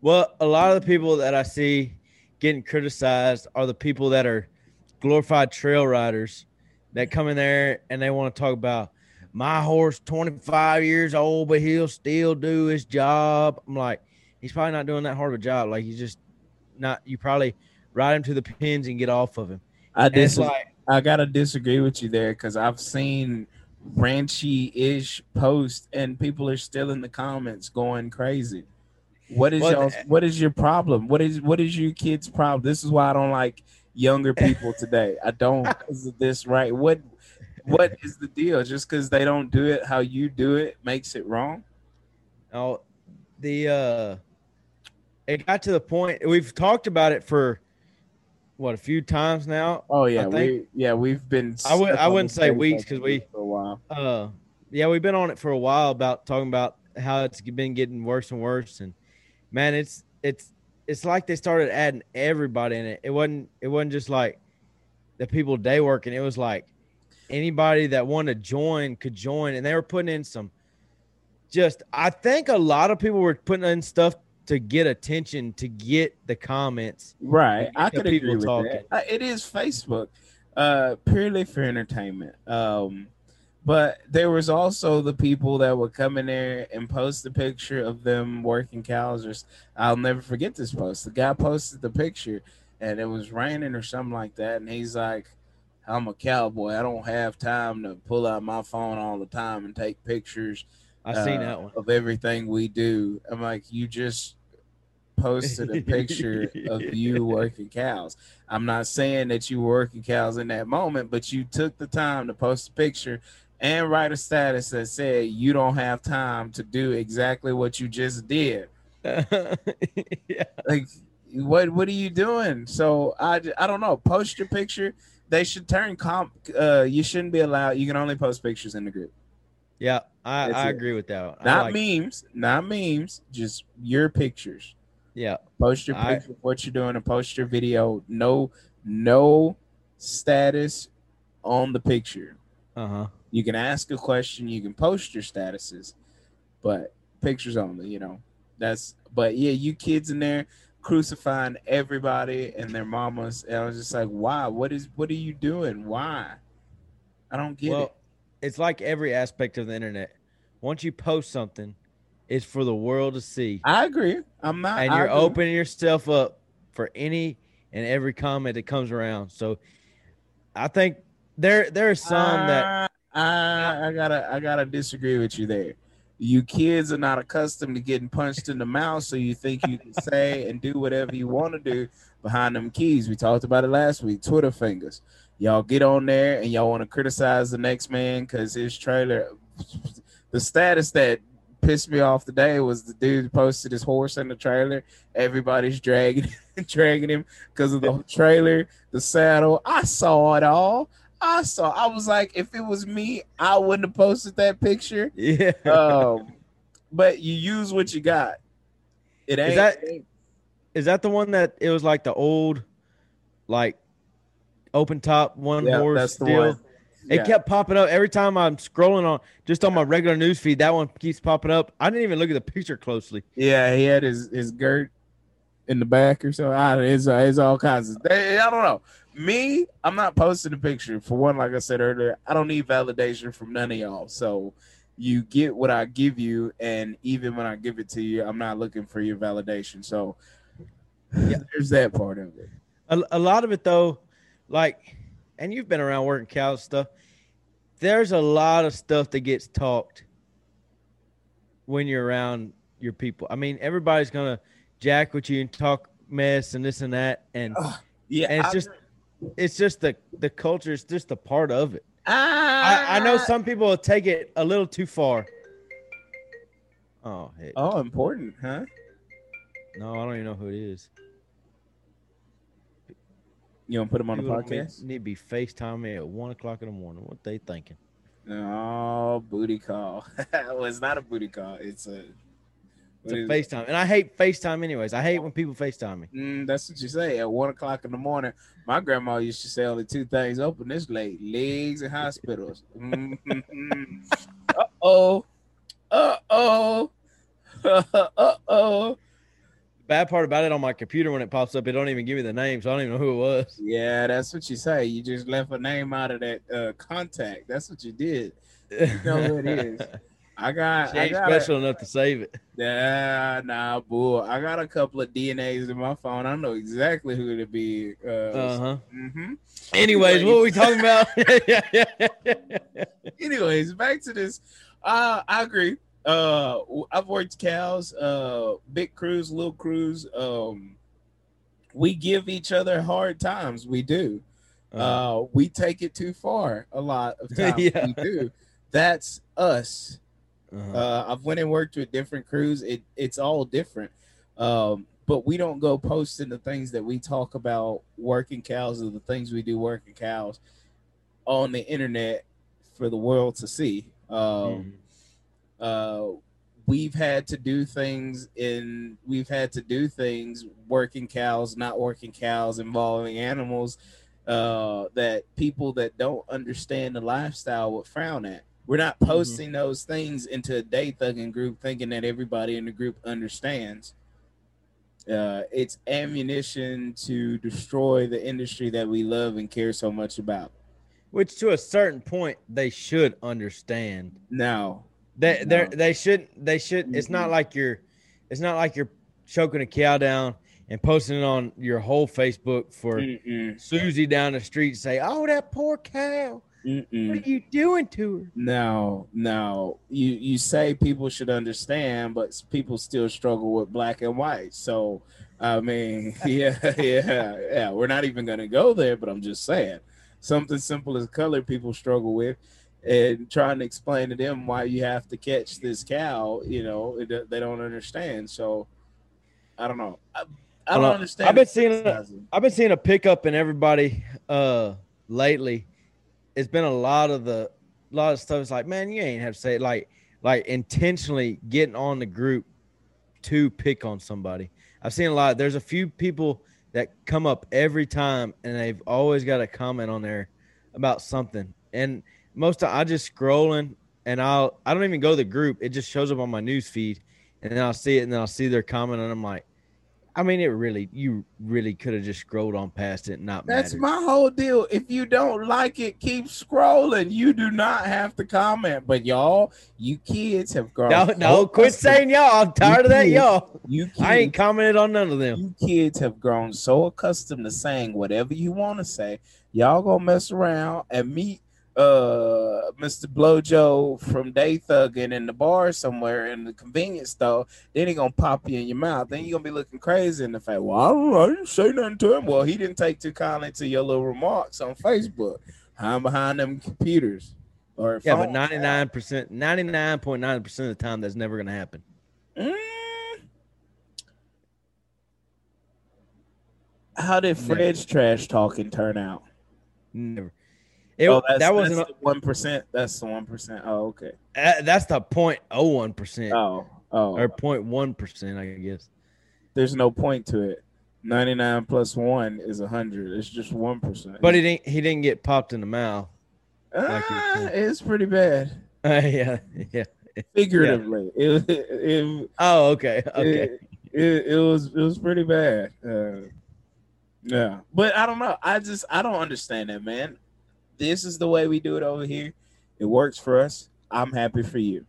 well, a lot of the people that I see getting criticized are the people that are glorified trail riders that come in there and they want to talk about my horse 25 years old but he'll still do his job i'm like he's probably not doing that hard of a job like he's just not you probably ride him to the pins and get off of him I dis- like I gotta disagree with you there because I've seen ranchy-ish post and people are still in the comments going crazy. What is Well, y'all? What is your problem? What is what is your kids' problem? This is why I don't like younger people today. I don't of this right. What what is the deal? Just because they don't do it how you do it makes it wrong? Oh, the uh, it got to the point we've talked about it for what a few times now. Oh yeah, we yeah we've been. I would I wouldn't say weeks because we- for a while. Uh, yeah, we've been on it for a while about talking about how it's been getting worse and worse, and man, it's it's it's like they started adding everybody in it. It wasn't it wasn't just like the people day working. It was like anybody that wanted to join could join, and they were putting in some. Just, I think a lot of people were putting in stuff to get attention, to get the comments. Right, I could people agree with talking. that. Uh, It is Facebook, uh, purely for entertainment. Um, but there was also the people that would come in there and post a picture of them working cows. Or s- I'll never forget this post. The guy posted the picture, and it was raining or something like that, and he's like. I'm a cowboy. I don't have time to pull out my phone all the time and take pictures I seen uh, that one. of everything we do. I'm like, you just posted a picture of you working cows. I'm not saying that you were working cows in that moment, but you took the time to post a picture and write a status that said you don't have time to do exactly what you just did. yeah. Like, what what are you doing? So I, I don't know. Post your picture. They should turn comp. Uh, you shouldn't be allowed. You can only post pictures in the group. Yeah, I, That's I it. agree with that. Not like- memes, not memes, just your pictures. Yeah, Post your I- picture of what you're doing and post your video. No, no status on the picture. uh huh. You can ask a question, you can post your statuses, but pictures only, you know. That's but yeah, you kids in there crucifying everybody and their mamas. And I was just like, why? What is what are you doing? Why? I don't get Well, it. it's like every aspect of the internet. Once you post something, it's for the world to see, I agree. I'm not and you're opening yourself up for any and every comment that comes around. So, I think there there are some that I, I I gotta I gotta disagree with you there. You kids are not accustomed to getting punched in the mouth, so you think you can say and do whatever you want to do behind them keys. We talked about it last week. Twitter fingers. Y'all get on there and y'all want to criticize the next man because his trailer. The status that pissed me off today was the dude posted his horse in the trailer. Everybody's dragging dragging him because of the trailer, the saddle. I saw it all. I saw. I was like, if it was me, I wouldn't have posted that picture. yeah. Um, but you use what you got. It ain't. that- Is that the one that it was like the old, like open top one yeah, horse that's the deal? one. It Yeah. kept popping up every time I'm scrolling on just on my regular news feed. That one keeps popping up. I didn't even look at the picture closely. Yeah, he had his his girt in the back or so. I it's, uh, it's all kinds of. I don't know. Me, I'm not posting a picture. For one, like I said earlier, I don't need validation from none of y'all. So you get what I give you, and even when I give it to you, I'm not looking for your validation. So Yeah. there's that part of it. A, a lot of it though, like, and you've been around working cows stuff. There's a lot of stuff that gets talked when you're around your people. I mean, everybody's gonna jack with you and talk mess and this and that, and Yeah, and it's I- just it's just the the culture. It's just a part of it. Ah, I, I know some people will take it a little too far. Oh, heck. Oh, important, huh? no, I don't even know who it is. You want to put them on the podcast? Need to be FaceTime me at one o'clock in the morning. What they thinking? Oh, booty call. well, it's not a booty call. It's a. It's a is it? FaceTime, and I hate FaceTime anyways. I hate when people FaceTime me. Mm, that's what you say at one o'clock in the morning. My grandma used to say only two things open this late: legs and hospitals. uh oh, uh oh, uh oh. Bad part about it on my computer when it pops up, it don't even give me the name, so I don't even know who it was. Yeah, that's what you say. You just left a name out of that uh, contact. That's what you did. You know who it is. I got. I got. special enough to save it. Nah, nah, bull. I got a couple of DNAs in my phone. I know exactly who to be. Uh, Uh huh. hmm Anyways, what were we talking about? anyways, back to this. Uh, I agree. Uh, I've worked cows, uh, big crews, little crews. Um, we give each other hard times. We do. Uh, Uh, we take it too far a lot of times. Yeah. We do. That's us. uh-huh. Uh, I've went and worked with different crews. It it's all different. Um, but we don't go posting the things that we talk about working cows or the things we do working cows on the internet for the world to see. Um, Mhm. Uh, we've had to do things in we've had to do things working cows, not working cows, involving animals uh, that people that don't understand the lifestyle would frown at. We're not posting those things into a day thugging group thinking that everybody in the group understands. Uh, it's ammunition to destroy the industry that we love and care so much about. Which to a certain point they should understand. Now, They they No. they should they should. It's not like you're, it's not like you're choking a cow down and posting it on your whole Facebook for mm-mm, Susie down the street to say, "Oh, that poor cow! mm-mm. What are you doing to her?" No, no. You you say people should understand, but people still struggle with black and white. So, I mean, yeah, yeah, yeah. We're not even gonna go there, but I'm just saying something simple as color people struggle with, and trying to explain to them why you have to catch this cow. You know, it, they don't understand. So, I don't know. I, I don't understand. I've been seeing a-. I've been seeing a pickup in everybody uh lately. It's been a lot of the lot of stuff. It's like, man, you ain't have to say it. like like intentionally getting on the group to pick on somebody. I've seen a lot. There's a few people that come up every time and they've always got a comment on there about something. And most of I just scrolling and I'll I don't even go to the group. It just shows up on my news feed and then I'll see it and then I'll see their comment and I'm like, I mean, it really, you really could have just scrolled on past it and not That's mattered. my whole deal. If you don't like it, keep scrolling. You do not have to comment. But y'all, you kids have grown. no, no, quit saying y'all. I'm tired of that, kids- y'all. You kids, I ain't commented on none of them. you kids have grown so accustomed to saying whatever you want to say. Y'all gonna mess around and meet uh Mr. Blowjo from Day Thugging in the bar somewhere in the convenience store. Then he gonna pop you in your mouth. Then you gonna be looking crazy in the face. Well, I, don't, I didn't say nothing to him. Well, he didn't take too kindly to your little remarks on Facebook. I'm behind them computers. Or Yeah, but ninety nine percent, ninety nine point nine percent of the time, that's never gonna happen. Mm. How did Never. Fred's trash talking turn out? Never. It, oh, that wasn't. one percent. That's the one percent. Oh, okay. uh, that's the point oh one percent Oh, oh. or point one percent, I guess. There's no point to it. Ninety nine plus one is hundred. It's just one percent. But he didn't. He didn't get popped in the mouth. like ah, it's pretty bad. Uh, yeah, yeah. Figuratively, it, it, it, Oh, okay, okay. it, it, it was it was pretty bad. Uh, yeah, but I don't know. I just I don't understand that, man. This is the way we do it over here. It works for us. I'm happy for you.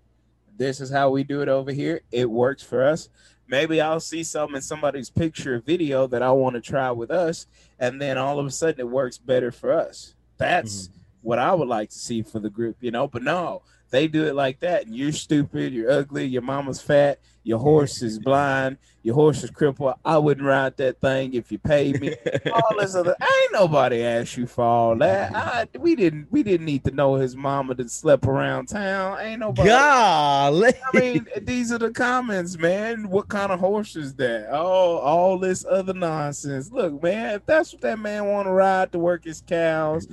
This is how we do it over here. It works for us. Maybe I'll see something in somebody's picture or video that I want to try with us, and then all of a sudden it works better for us. That's mm-hmm. what I would like to see for the group, you know. But no, they do it like that, and you're stupid, you're ugly, your mama's fat, your horse is blind, your horse is crippled. I wouldn't ride that thing if you paid me. all this other, ain't nobody asked you for all that. I, we didn't, we didn't need to know his mama that slept around town. Ain't nobody. Golly. I mean, these are the comments, man. What kind of horse is that? Oh, all this other nonsense. Look, man, if that's what that man want to ride to work his cows,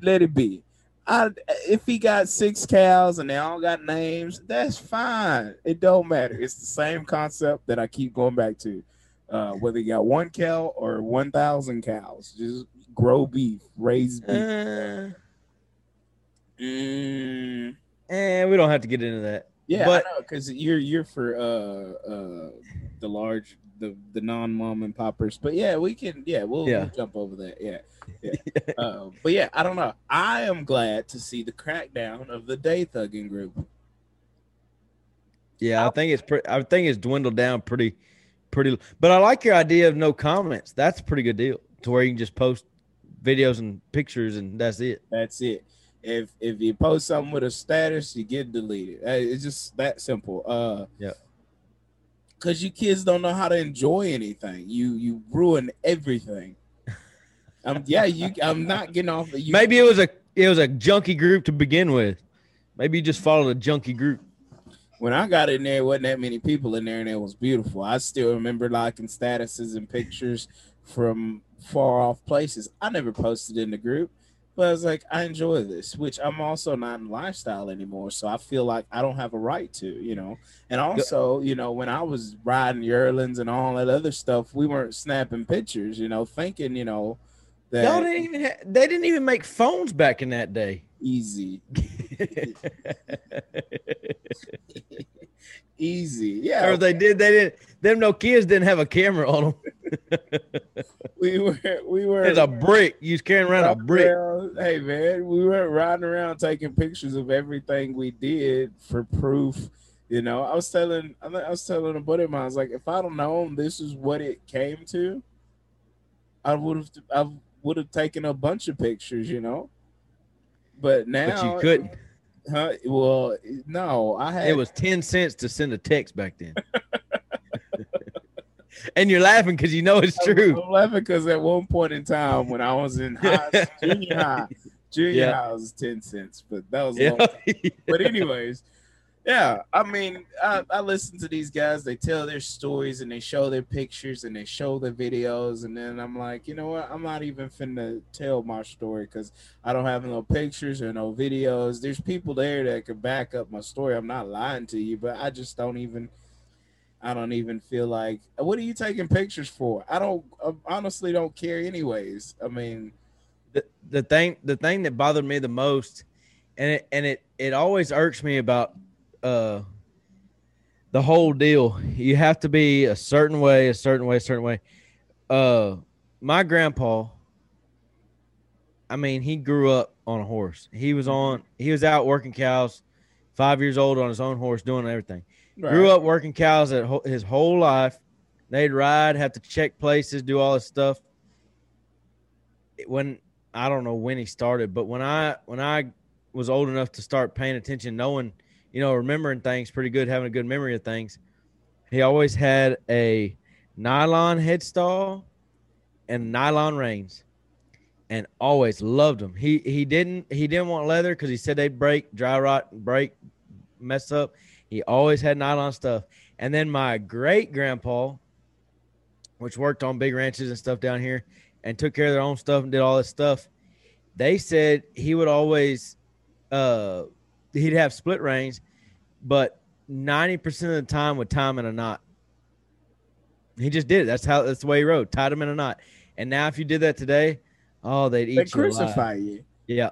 let it be. I, if he got six cows and they all got names, that's fine. It don't matter. It's the same concept that I keep going back to. Uh, whether you got one cow or one thousand cows, just grow beef, raise beef. Uh, Mm. and we don't have to get into that. Yeah, But- because you're you're for uh uh the large the the non mom and poppers, but yeah, we can yeah we'll, Yeah. we'll jump over that yeah yeah. uh, but yeah, I don't know. I am glad to see the crackdown of the day thugging group. Yeah, I think it's pretty. I think it's dwindled down pretty, pretty. But I like your idea of no comments. That's a pretty good deal. To where you can just post videos and pictures and that's it. That's it. If if you post something with a status, you get deleted. Uh, It's just that simple. Uh, Yeah. Cause you kids don't know how to enjoy anything. You you ruin everything. Um, yeah, you. I'm not getting off. of You, Maybe it was a it was a junkie group to begin with. Maybe you just followed a junkie group. when I got in there, wasn't that many people in there, and it was beautiful. I still remember liking statuses and pictures from far off places. I never posted in the group, but I was like, I enjoy this, which I'm also not in lifestyle anymore. So I feel like I don't have a right to, you know. And also, you know, when I was riding Yearlings and all that other stuff, we weren't snapping pictures, you know, thinking, you know, that Y'all didn't even ha- they didn't even make phones back in that day. easy, easy, yeah. or they did, they didn't. Them no kids didn't have a camera on them. we were, we were. It's a brick. You carrying around a brick. Well, hey man, we weren't riding around taking pictures of everything we did for proof. You know, I was telling, I was telling a buddy of mine, I was like, if I'd have known this is what it came to, I would have, I would have taken a bunch of pictures. You know, but now But you couldn't. Huh? Well, no, I had. It was ten cents to send a text back then. and you're laughing because you know it's true. I'm laughing because at one point in time when I was in high, junior high, junior Yeah. high was ten cents, but that was a Yeah. long time. but anyways, yeah, I mean, I, I listen to these guys. They tell their stories and they show their pictures and they show their videos, and then I'm like, you know what? I'm not even finna tell my story because I don't have no pictures or no videos. There's people there that could back up my story. I'm not lying to you, but I just don't even. I don't even feel like. What are you taking pictures for? I don't I honestly don't care, anyways. I mean, the, the thing the thing that bothered me the most and it and it it always irks me about uh the whole deal you have to be a certain way a certain way a certain way uh my grandpa i mean he grew up on a horse he was on he was out working cows five years old on his own horse doing everything grew up working cows at ho- his whole life they'd ride have to check places do all this stuff when I don't know when he started, but when I when I was old enough to start paying attention, knowing, you know, remembering things pretty good, having a good memory of things, he always had a nylon headstall and nylon reins, and always loved them. He he didn't he didn't want leather because he said they'd break, dry rot, break, mess up. He always had nylon stuff. And then my great grandpa, which worked on big ranches and stuff down here, and took care of their own stuff and did all this stuff. They said he would always uh he'd have split reins, but 90% of the time would tie him in a knot. He just did it. That's how that's the way he rode, tied him in a knot. And now if you did that today, oh they'd eat they you alive. crucify you. Yeah.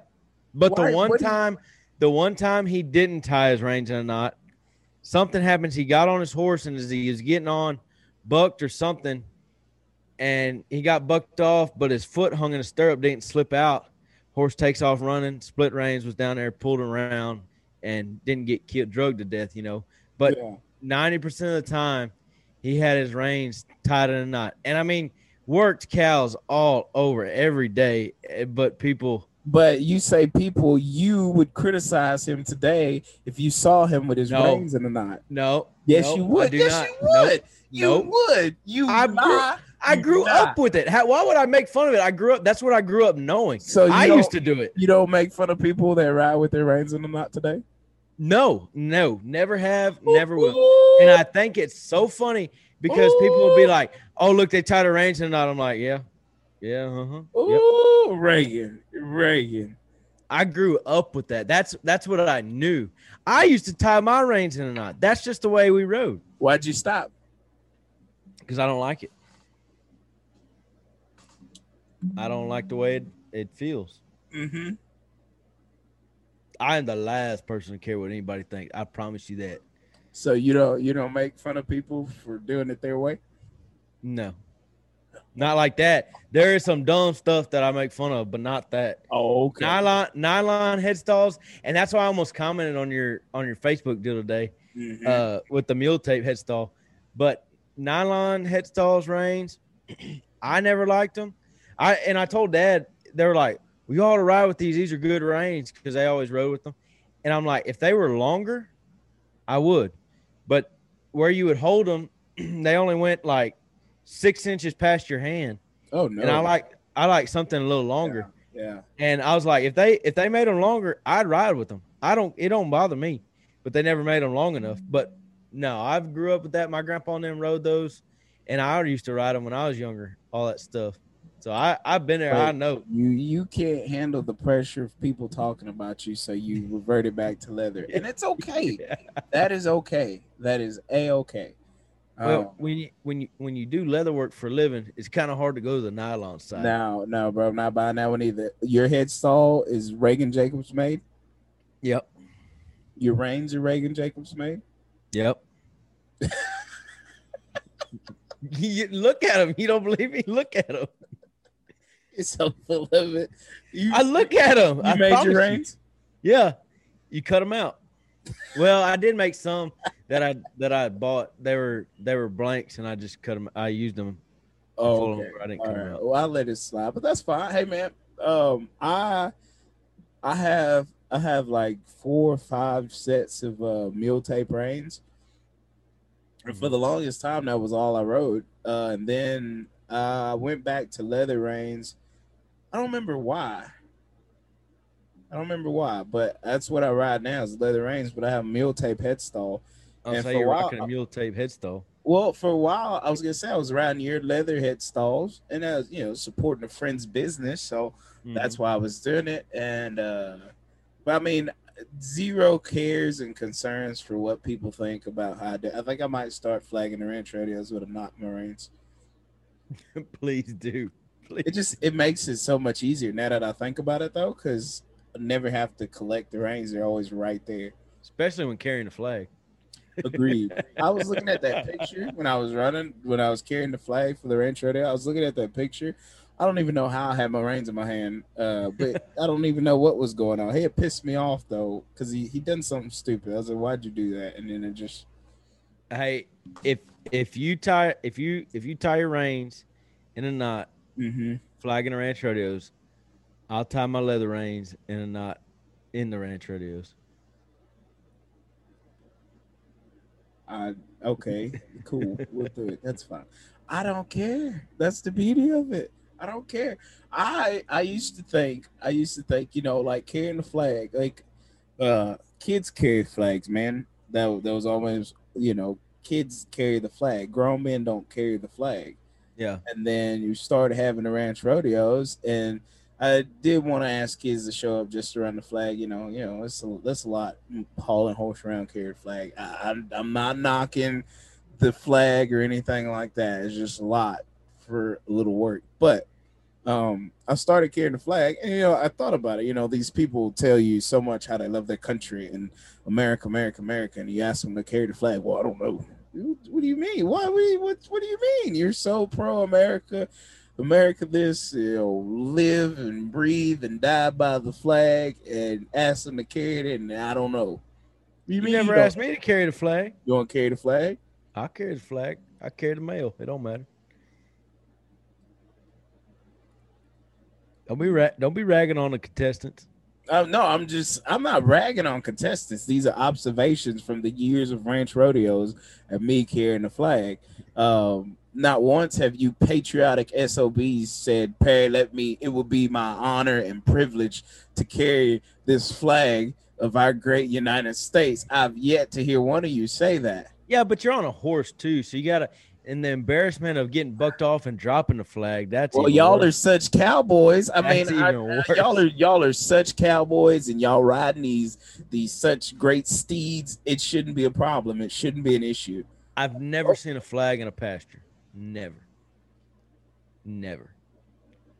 But Why- the one do you- time, the one time he didn't tie his reins in a knot, something happens. He got on his horse and as he was getting on, bucked or something, and he got bucked off, but his foot hung in a stirrup, didn't slip out. Horse takes off running, split reins, was down there, pulled around, and didn't get killed, drugged to death, you know. But Yeah. ninety percent of the time, he had his reins tied in a knot. And I mean, worked cows all over every day, eh, but people But you say people, you would criticize him today if you saw him with his No. reins in a knot. no. Yes, no, you would. Yes, not. you Nope. would. You Nope. would. You I grew-. I grew lie. up with it. How, why would I make fun of it? I grew up. That's what I grew up knowing. So you I used to do it. You don't make fun of people that ride with their reins in a knot today. No, no, never have, never will. And I think it's so funny because people will be like, "Oh, look, they tied a reins in a knot." I'm like, "Yeah, yeah, uh huh." Yep. Ooh, Reagan, Reagan. I grew up with that. That's that's what I knew. I used to tie my reins in a knot. That's just the way we rode Why'd you stop? because I don't like it. I don't like the way it, it feels. Mm-hmm. I am the last person to care what anybody thinks. I promise you that. So you don't you don't make fun of people for doing it their way. No, not like that. There is some dumb stuff that I make fun of, but not that. Oh, okay. Nylon nylon headstalls, and that's why I almost commented on your on your Facebook deal today Mhm. uh, with the mule tape headstall. But nylon headstalls reins, I never liked them. I and I told Dad they were like, "We ought to ride with these. These are good reins because they always rode with them." And I'm like, if they were longer, I would. But where you would hold them, they only went like six inches past your hand, oh no. and I like I like something a little longer. Yeah. And I was like, if they if they made them longer, I'd ride with them. I don't it don't bother me. but they never made them long enough. Mm-hmm. But no, I grew up with that. My grandpa and them rode those, and I used to ride them when I was younger. All that stuff. So I I've been there. I know. You you can't handle the pressure of people talking about you, so you reverted back to leather, and it's okay. That is okay. That is a okay. Well, um, when you when you when you do leather work for a living, it's kind of hard to go to the nylon side. No, no, bro, I'm not buying that one either. Your head stall is Reagan Jacobs made. Yep. Your reins are Reagan Jacobs made. Yep. you look at him. You don't believe me? Look at him. It's so full of it. You, I look at him. You I made your you. reins. Yeah, you cut them out. Well, I did make some that I that I bought. They were they were blanks, and I just cut them. I used them. Oh, okay. them. I didn't cut right. out. Well, I let it slide, but that's fine. Hey, man. Um, I I have I have like four or five sets of uh mule tape reins. And for the longest time, that was all I rode. Uh, and then I went back to leather reins. I don't remember why. I don't remember why, but that's what I ride now is leather reins. But I have mule tape headstall. I'll And a you're while- rocking a mule tape headstall. Well, for a while, I was gonna say I was riding your leather head stalls, and I was, you know, supporting a friend's business. So that's Mm-hmm. why I was doing it. And uh but I mean, zero cares and concerns for what people think about how I do. I think I might start flagging the ranch rodeos with a knock marines. Please do. Please. It just it makes it so much easier now that I think about it though, because never have to collect the reins; they're always right there. Especially when carrying the flag. Agreed. I was looking at that picture when I was running, when I was carrying the flag for the ranch rodeo. I was looking at that picture. I don't even know how I had my reins in my hand, uh, but I don't even know what was going on. It pissed me off though, because he he done something stupid. I was like, "Why'd you do that?" And then it just Hey, if if you tie if you if you tie your reins in a knot, mm-hmm. flagging the ranch rodeos, I'll tie my leather reins in a knot in the ranch rodeos. I okay, cool, we'll do it. That's fine. I don't care. That's the beauty of it. I don't care. I I used to think I used to think you know like carrying the flag like uh kids carry flags man that that was always you know kids carry the flag grown men don't carry the flag Yeah. and then you start having the ranch rodeos and I did want to ask kids to show up just around the flag. You know, you know, it's a, that's a lot hauling horse around carry flag. I, I'm, I'm not knocking the flag or anything like that. It's just a lot for a little work. But um, I started carrying the flag, and you know, I thought about it. You know, these people tell you so much how they love their country and America, America, America, and you ask them to carry the flag. Well, I don't know. What do you mean? Why? What? What do you mean? You're so pro America. America this, you know, live and breathe and die by the flag and ask them to carry it, and I don't know. You, mean never don't- asked me to carry the flag. You want to carry the flag? I carry the flag. I carry the mail. It don't matter. Don't be ra- don't be ragging on the contestants. Uh, no, I'm just I'm not ragging on contestants. These are observations from the years of ranch rodeos and me carrying the flag. Um, not once have you patriotic SOBs said, Perry, let me it will be my honor and privilege to carry this flag of our great United States. I've yet to hear one of you say that. Yeah, but you're on a horse too, so you gotta. And the embarrassment of getting bucked off and dropping the flag. That's Well, y'all worse. are such cowboys. I That's mean, I- y'all are y'all are such cowboys, and y'all riding these these such great steeds. It shouldn't be a problem. It shouldn't be an issue. I've never seen a flag in a pasture. Never. Never.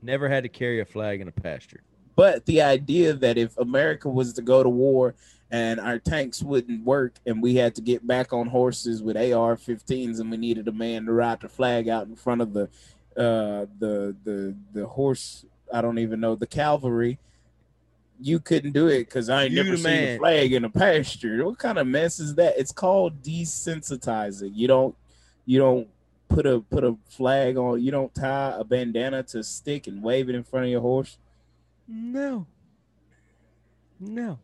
Never had to carry a flag in a pasture. But the idea that if America was to go to war and our tanks wouldn't work, and we had to get back on horses with AR-15s, and we needed a man to ride the flag out in front of the uh, the the the horse. I don't even know the cavalry. You couldn't do it because I ain't You never seen a flag in a pasture. What kind of mess is that? It's called desensitizing. You don't you don't put a put a flag on. You don't tie a bandana to a stick and wave it in front of your horse. No. No.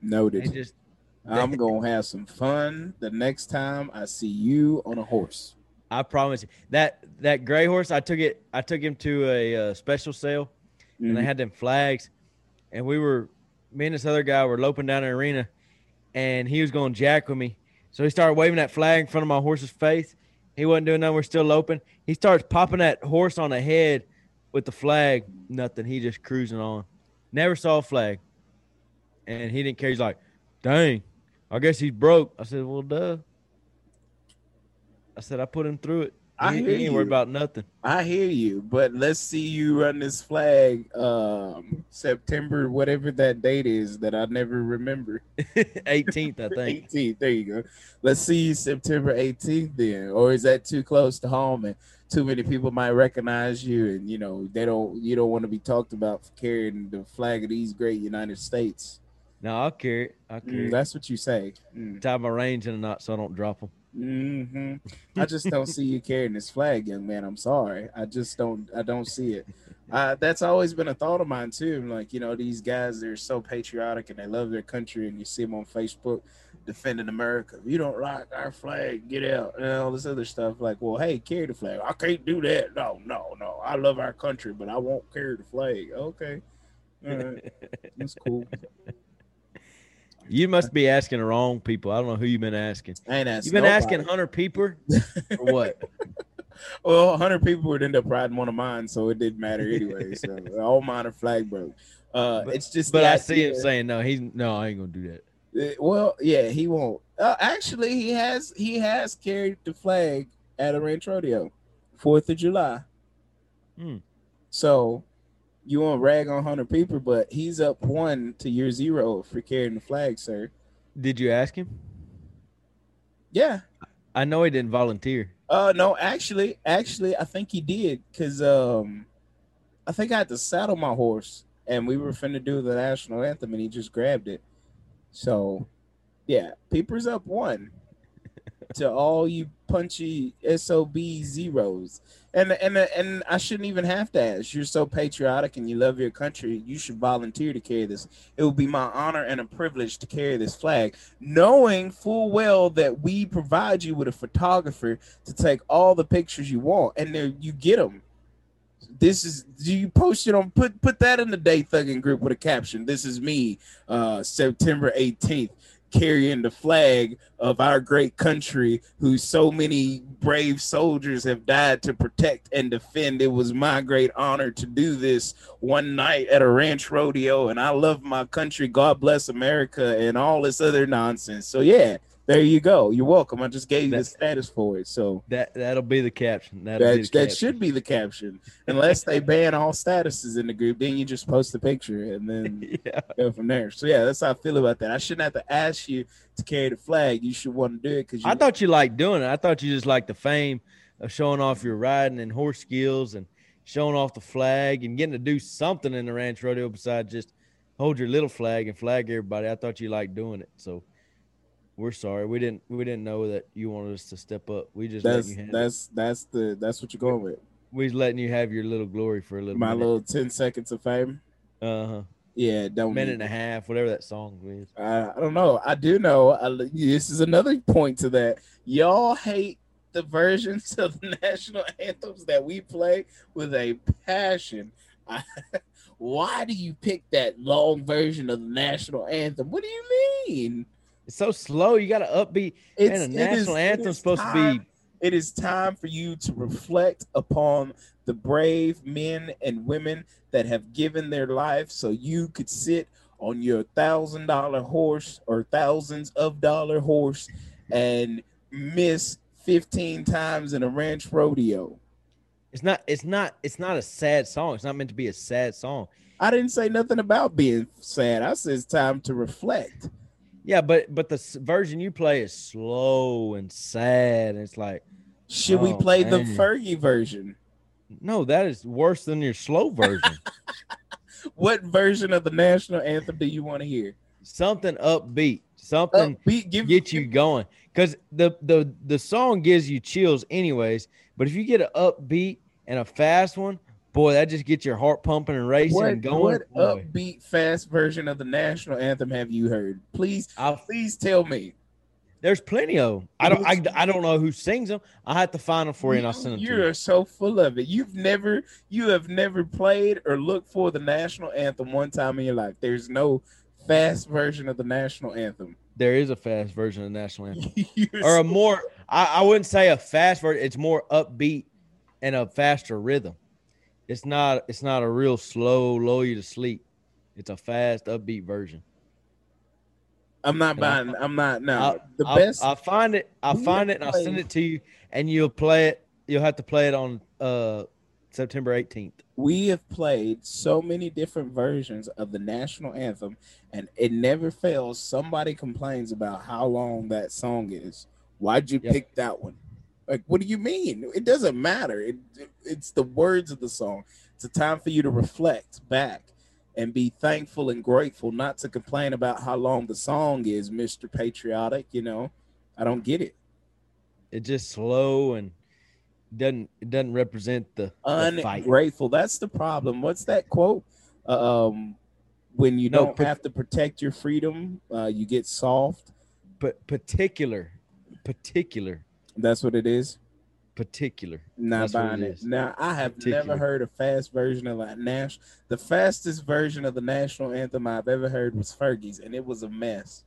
Noted. Just I'm gonna have some fun the next time I see you on a horse. I promise you. That that gray horse, I took it I took him to a uh, special sale and they Mhm. had them flags and we were me and this other guy were loping down the arena and he was going jack with me. So he started waving that flag in front of my horse's face. He wasn't doing nothing. We're still open. He starts popping that horse on the head with the flag. Nothing. He just cruising on. Never saw a flag. And he didn't care. He's like, dang, I guess he's broke. I said, well, duh. I said, I put him through it. I he, hear he ain't worried you. about nothing. I hear you, but let's see you run this flag um September, whatever that date is that I never remember. 18th, I think. 18th. There you go. Let's see you September 18th then. Or is that too close to home and too many people might recognize you and you know they don't you don't want to be talked about for carrying the flag of these great United States. No, I'll carry it. I'll carry Mm, it. that's what you say. Mm. Tie my reins in a knot so I don't drop them. Hmm I just don't see you carrying this flag, young man. I'm sorry. I just don't. I don't see it. Uh, that's always been a thought of mine too. Like you know, these guys they're so patriotic and they love their country, and you see them on Facebook defending America. If you don't like our flag, get out and all this other stuff. Like, well, hey, carry the flag. I can't do that. No, no, no. I love our country, but I won't carry the flag. Okay, all right, that's cool. You must be asking the wrong people. I don't know who you've been asking. I ain't asking. You've been nobody. asking Hunter Peeper or what? Well, 100 people would end up riding one of mine, so it didn't matter anyway. So all mine are flag broke. Uh, But- it's just, But I see him saying no. He's no. I ain't gonna do that. Uh, Well, yeah, he won't. Uh, actually, he has. He has carried the flag at a ranch rodeo, Fourth of July. Hmm. So you want to rag on Hunter Peeper, but he's up one to year zero for carrying the flag, sir. Did you ask him? Yeah. I know he didn't volunteer. Uh no, actually, actually, I think he did because um, I think I had to saddle my horse, and we were finna do the national anthem, and he just grabbed it. So, yeah, Peeper's up one to all you punchy sob zeros, and and and I shouldn't even have to ask. You're so patriotic and you love your country. You should volunteer to carry this. It would be my honor and a privilege to carry this flag, knowing full well that we provide you with a photographer to take all the pictures you want, and there you get them. This is do you post it on put put that in the day thugging group with a caption. This is me, uh, September 18th, carrying the flag of our great country, who so many brave soldiers have died to protect and defend. It was my great honor to do this one night at a ranch rodeo, and I love my country. God bless America, and all this other nonsense. So yeah, there you go. You're welcome. I just gave you the status for it. So That that'll be the caption. That'll be that, the that caption. should be the caption. Unless they ban all statuses in the group, then you just post the picture and then yeah. go from there. So yeah, that's how I feel about that. I shouldn't have to ask you to carry the flag. You should want to do it because I thought you liked doing it. I thought you just liked the fame of showing off your riding and horse skills and showing off the flag and getting to do something in the ranch rodeo besides just hold your little flag and flag everybody. I thought you liked doing it. So we're sorry. We didn't we didn't know that you wanted us to step up. We just that's you have that's that's the that's what you're going with. we was letting you have your little glory for a little My minute. little ten seconds of fame. uh-huh. Yeah, don't minute and a half, whatever that song is. I, I don't know. I do know. I, this is another point to that. Y'all hate the versions of the national anthems that we play with a passion. I, why do you pick that long version of the national anthem? What do you mean? It's so slow. You got to upbeat. It's Man, a it national anthem's supposed to be It is time for you to reflect upon the brave men and women that have given their life so you could sit on your thousand dollar horse or thousands of dollar horse and miss 15 times in a ranch rodeo. It's not. It's not. It's not a sad song. It's not meant to be a sad song. I didn't say nothing about being sad. I said it's time to reflect. Yeah, but but the version you play is slow and sad. And it's like, Should we Oh, play the. Fergie version? no, that is worse than your slow version. What version of the national anthem do you want to hear? something upbeat, something Upbeat, give get you going. Because the the the song gives you chills anyways. But if you get an upbeat and a fast one, boy, that just gets your heart pumping and racing What, and going. what Boy, upbeat fast version of the national anthem have you heard? Please, I'll- please tell me. there's plenty of them. I don't I, I don't know who sings them. I have to find them for you and I'll send them to you you. are so full of it. You've never, you have never played or looked for the national anthem one time in your life. There's no fast version of the national anthem. there is a fast version of the national anthem, or a more. I, I wouldn't say a fast version. It's more upbeat and a faster rhythm. It's not. It's not a real slow, lull you to sleep. It's a fast, upbeat version. I'm not And I- buying. I'm not. No, I'll- the I'll, best. I'll find it. I'll find it and I'll send it to you, and you'll play it. You'll have to play it on uh September 18th. we have played so many different versions of the national anthem, and it never fails. Somebody complains about how long that song is. Why'd you Yep. pick that one? Like, what do you mean? It doesn't matter. It, it- it's the words of the song. It's a time for you to reflect back and be thankful and grateful, not to complain about how long the song is, Mister Patriotic. You know, I don't get it. It's just slow and doesn't it doesn't represent the, the ungrateful. That's the problem. What's that quote? Um, when you No, don't but- have to protect your freedom, uh, you get soft. But particular, particular, That's what it is. particular. Not That's buying it. Now I have Particular. never heard a fast version of like national. The fastest version of the national anthem I've ever heard was Fergie's, and it was a mess.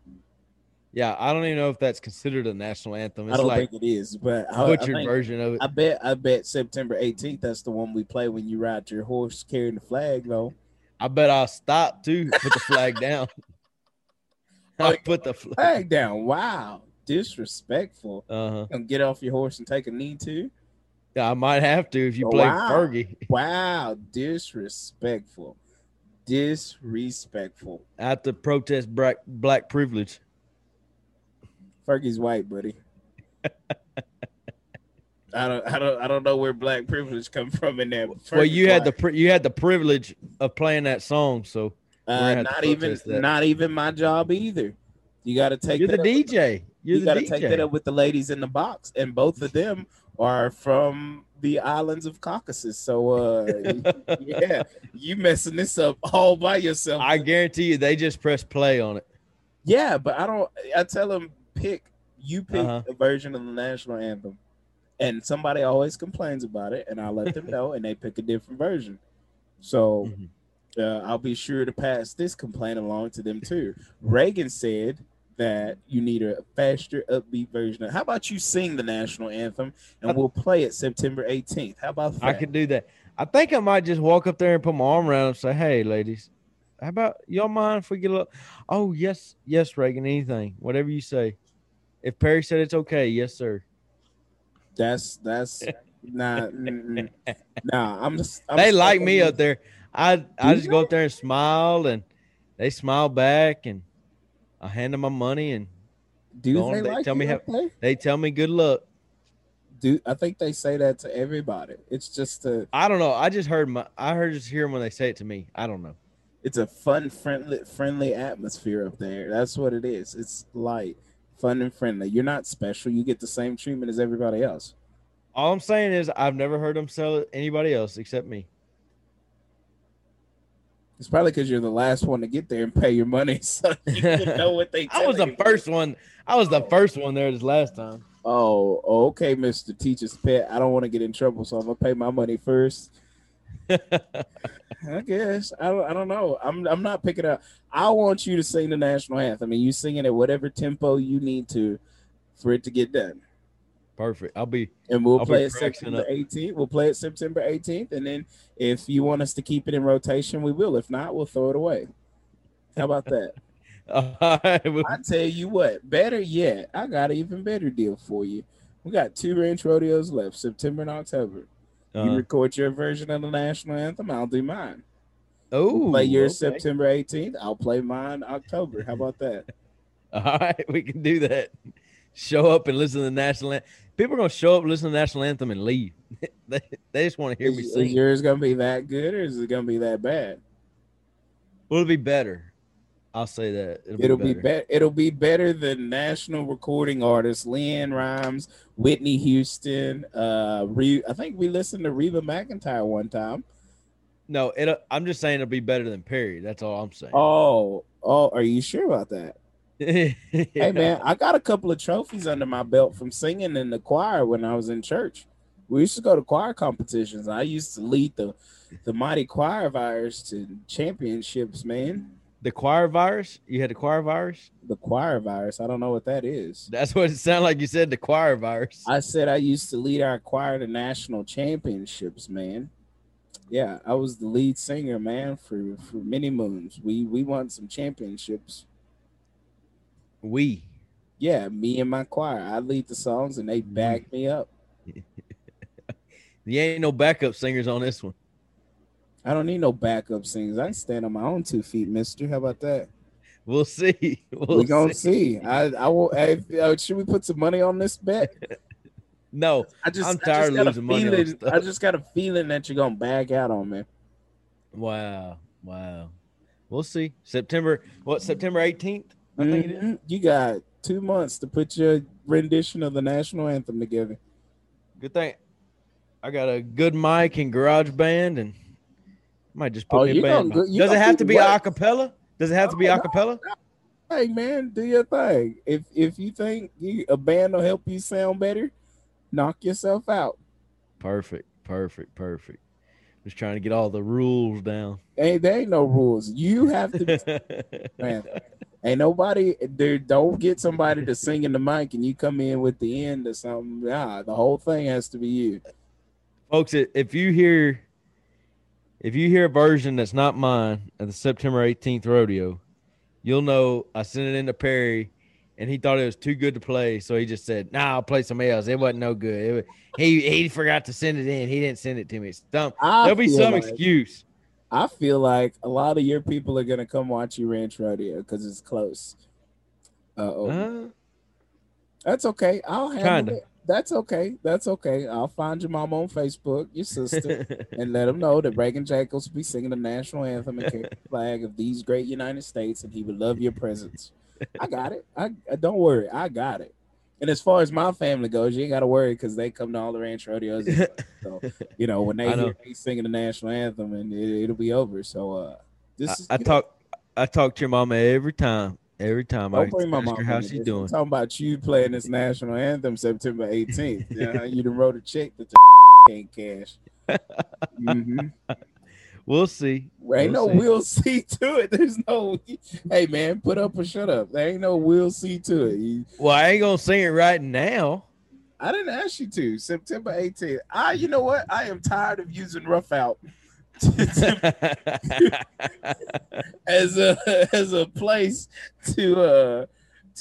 Yeah, I don't even know if that's considered a national anthem. I It's don't like think it is, but I, I, butchered think- version of it. I bet. I bet September 18th. That's the one we play when you ride your horse carrying the flag, though. I bet I'll stop too. Put the flag down. I'll put the flag. Flag down. Wow, disrespectful. Uh huh. Gonna get off your horse and take a knee too. Yeah, I might have to if you play wow. Fergie. Wow, disrespectful, disrespectful. I have to protest black black privilege. Fergie's white, buddy. I don't, I don't, I don't know where black privilege come from in that. well, you had the you had the privilege of playing that song, so uh, gonna have to not even, that. not even my job either. You got to take you're the up DJ. You're you got to take that up with the ladies in the box, and both of them are from the islands of Caucasus. So, uh, yeah, you messing this up all by yourself. I guarantee you, they just press play on it. Yeah, but I don't. I tell them pick. You pick Uh-huh. a version of the national anthem, and somebody always complains about it, and I let them know, and they pick a different version. So Mhm. uh, I'll be sure to pass this complaint along to them too. Reagan said that you need a faster, upbeat version. of. How about you sing the national anthem, and we'll play it September 18th? How about that? I could do that. I think I might just walk up there and put my arm around and say, "Hey, ladies, how about y'all mind if we get a little?" Oh, yes, yes, Reagan. Anything, whatever you say. If Perry said it's okay, yes, sir. That's that's nah, mm-mm. nah. I'm just. I'm they like me up there. I I just go up there and smile, and they smile back, and I hand them my money, and Do they they like tell me how- they tell me good luck. Do I think they say that to everybody? It's just a I don't know. I just heard my I heard just hear them when they say it to me. I don't know. it's a fun, friendly, friendly atmosphere up there. That's what it is. It's light, fun, and friendly. You're not special. You get the same treatment as everybody else. All I'm saying is I've never heard them sell it anybody else except me. It's probably because you're the last one to get there and pay your money, so you know what they. I was the you. first one. I was the oh. first one there this last time. Oh, okay, Mister Teacher's Pet. I don't want to get in trouble, so I'm gonna pay my money first. I guess I don't, I don't know. I'm I'm not picking up. I want you to sing the national anthem, I and mean, you sing it at whatever tempo you need to for it to get done. Perfect. I'll be And we'll I'll play it September 18th. We'll play it September 18th, and then if you want us to keep it in rotation, we will. If not, we'll throw it away. How about that? right. well, I tell you what, better yet, I got an even better deal for you. We got two ranch rodeos left, September and October. You uh, record your version of the national anthem, I'll do mine. oh, play yours okay. September 18th, I'll play mine October. How about that? All right, we can do that. Show up and listen to the national. An- People are gonna show up, listen to the national anthem, and leave. they, they just want to hear me Is, is yours gonna be that good or is it gonna be that bad? Will it be better? I'll say that it'll, It'll be be better. better. It'll be better than national recording artists LeAnn Rimes, Whitney Houston. Uh, Re- I think we listened to Reba McEntire one time. No, it. I'm just saying it'll be better than Perry. That's all I'm saying. Oh, oh, are you sure about that? Hey man, I got a couple of trophies under my belt from singing in the choir when I was in church. We used to go to choir competitions. I used to lead the the mighty choir of ours to championships, man. The choir virus? You had the choir virus? The choir virus. I don't know what that is. That's what it sounded like you said, the choir virus. I said I used to lead our choir to national championships, man. Yeah, I was the lead singer, man, for for many moons. We we won some championships. We. Yeah, me and my choir. I lead the songs and they back me up. You ain't no backup singers on this one. I don't need no backup singers. I stand on my own two feet, mister. How about that? We'll see. We'll We're gonna see. I I will hey, uh, should we put some money on this bet? No, I just I'm I tired just of losing money feeling- stuff. I just got a feeling that you're gonna back out on me. wow, wow. We'll see. September, what? September 18th? I think. Mhm. You got two months to put your rendition of the national anthem together. Good thing I got a good mic and garage band, and might just put Oh, me a band. gonna- Does it have to be what? a cappella? Does it have to be Oh, a cappella? Hey man, do your thing. If if you think you, a band will help you sound better, knock yourself out. Perfect, perfect, perfect. Just trying to get all the rules down. Ain't there ain't no rules. You have to man. Ain't nobody there. Don't get somebody to sing in the mic and you come in with the end or something. Nah, the whole thing has to be you. Folks, if you hear if you hear a version that's not mine of the September 18th rodeo, you'll know I sent it in to Perry and he thought it was too good to play, so he just said, "Nah, I'll play some else. It wasn't no good. It wa- he he forgot to send it in. He didn't send it to me. Some, there'll be some like- excuse. I feel like a lot of your people are gonna come watch you ranch rodeo because it's close. Uh oh. Uh, That's okay. I'll handle it. That's okay. That's okay. I'll find your mom on Facebook, your sister, and let them know that Reagan Jacobs will be singing the national anthem and carry the flag of these great United States, and he would love your presence. I got it. I, I don't worry. I got it. And as far as my family goes, you ain't got to worry because they come to all the ranch rodeos. and so you know when they I know. hear me singing the national anthem, and it, it'll be over. So uh, this I, is I you know, talk I talk to your mama every time. Every time I Don't bring my ask mom. her how into she's this. doing. I'm talking about you playing this national anthem September 18th. Yeah, you done wrote a check that you can't cash. hmm We'll see. Ain't no We'll see. we'll see to it. There's no. Hey man, put up or shut up. There ain't no we'll see to it. You- Well, I ain't gonna sing it right now. I didn't ask you to. September 18th. I. You know what? I am tired of using rough out as a as a place to uh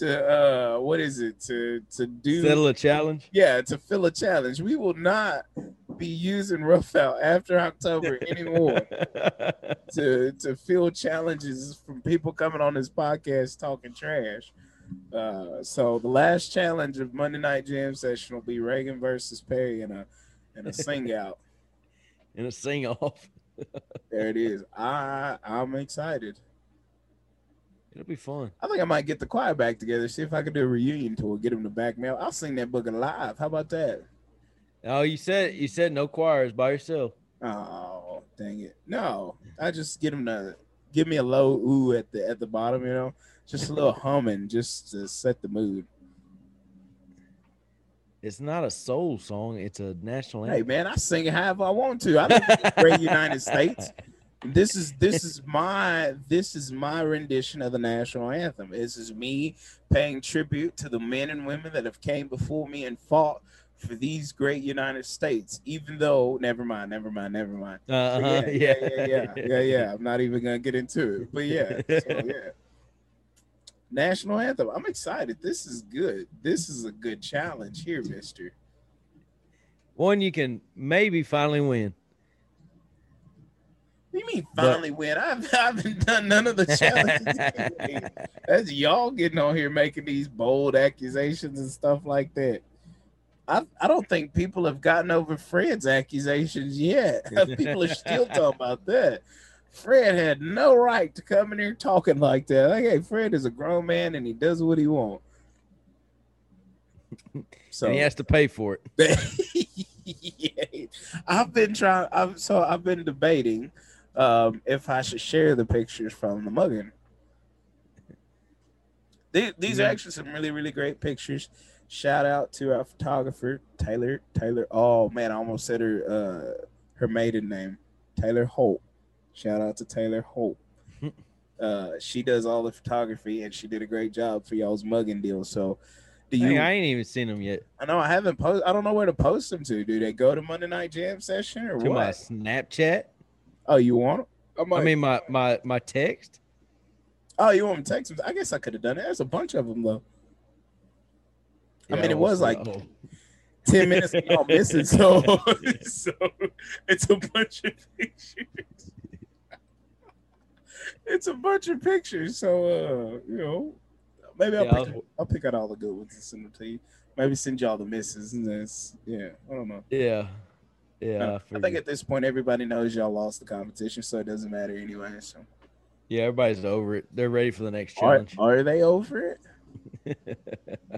to uh what is it to to do Settle a challenge. yeah, to fill a challenge. We will not be using rough out after October anymore to to fill challenges from people coming on this podcast talking trash. Uh, so the last challenge of Monday Night Jam session will be Reagan versus Perry in a in a sing out. In a sing off. There it is. I I'm excited. It'll be fun. I think I might get the choir back together, see if I can do a reunion tour, get them to back me up. I'll sing that book live. How about that? Oh, you said you said no choirs by yourself. Oh, dang it. No, I just get them to give me a low ooh at the at the bottom, you know, just a little humming just to set the mood. It's not a soul song. It's a national Hey man, I sing it however I want to. I live in the great United States. This is this is my this is my rendition of the national anthem. This is me paying tribute to the men and women that have came before me and fought for these great United States. Even though, never mind, never mind, never mind. Uh-huh, yeah, yeah, yeah, yeah, yeah, yeah. I'm not even gonna get into it, but yeah, so, yeah. National anthem. I'm excited. This is good. This is a good challenge here, Mister. One you can maybe finally win. What do you mean But- finally win? I've, I haven't done none of the challenges. That's y'all getting on here making these bold accusations and stuff like that. I, I don't think people have gotten over Fred's accusations yet. people are still talking about that. Fred had no right to come in here talking like that. Like, hey, Fred is a grown man and he does what he wants. So and he has to pay for it. Yeah. I've been trying. I've so I've been debating um, if I should share the pictures from the mugging. These, these are Mhm. actually some really really great pictures. Shout out to our photographer Taylor. Taylor. Oh man, I almost said her uh, her maiden name, Taylor Holt. Shout out to Taylor Holt. Uh, she does all the photography, and she did a great job for y'all's mugging deal. So, do you? Dang, I ain't even seen them yet. I know I haven't post. I don't know where to post them to. Do they go to Monday Night Jam session or To my? Snapchat. Oh, you want 'em? I mean my my my text. oh, you want me to text? I guess I could have done it. There's a bunch of them though. I mean, it don't was like- know. Ten minutes of y'all missing, so so it's a bunch of pictures. it's a bunch of pictures. So uh, you know, maybe I'll, Yeah, pick, I'll- I'll pick out all the good ones and send them to you. Maybe send y'all the misses and this. Yeah, I don't know. yeah, yeah. I, I, think at this point everybody knows y'all lost the competition, so it doesn't matter anyway. So yeah, everybody's over it. They're ready for the next are, challenge. are they over it?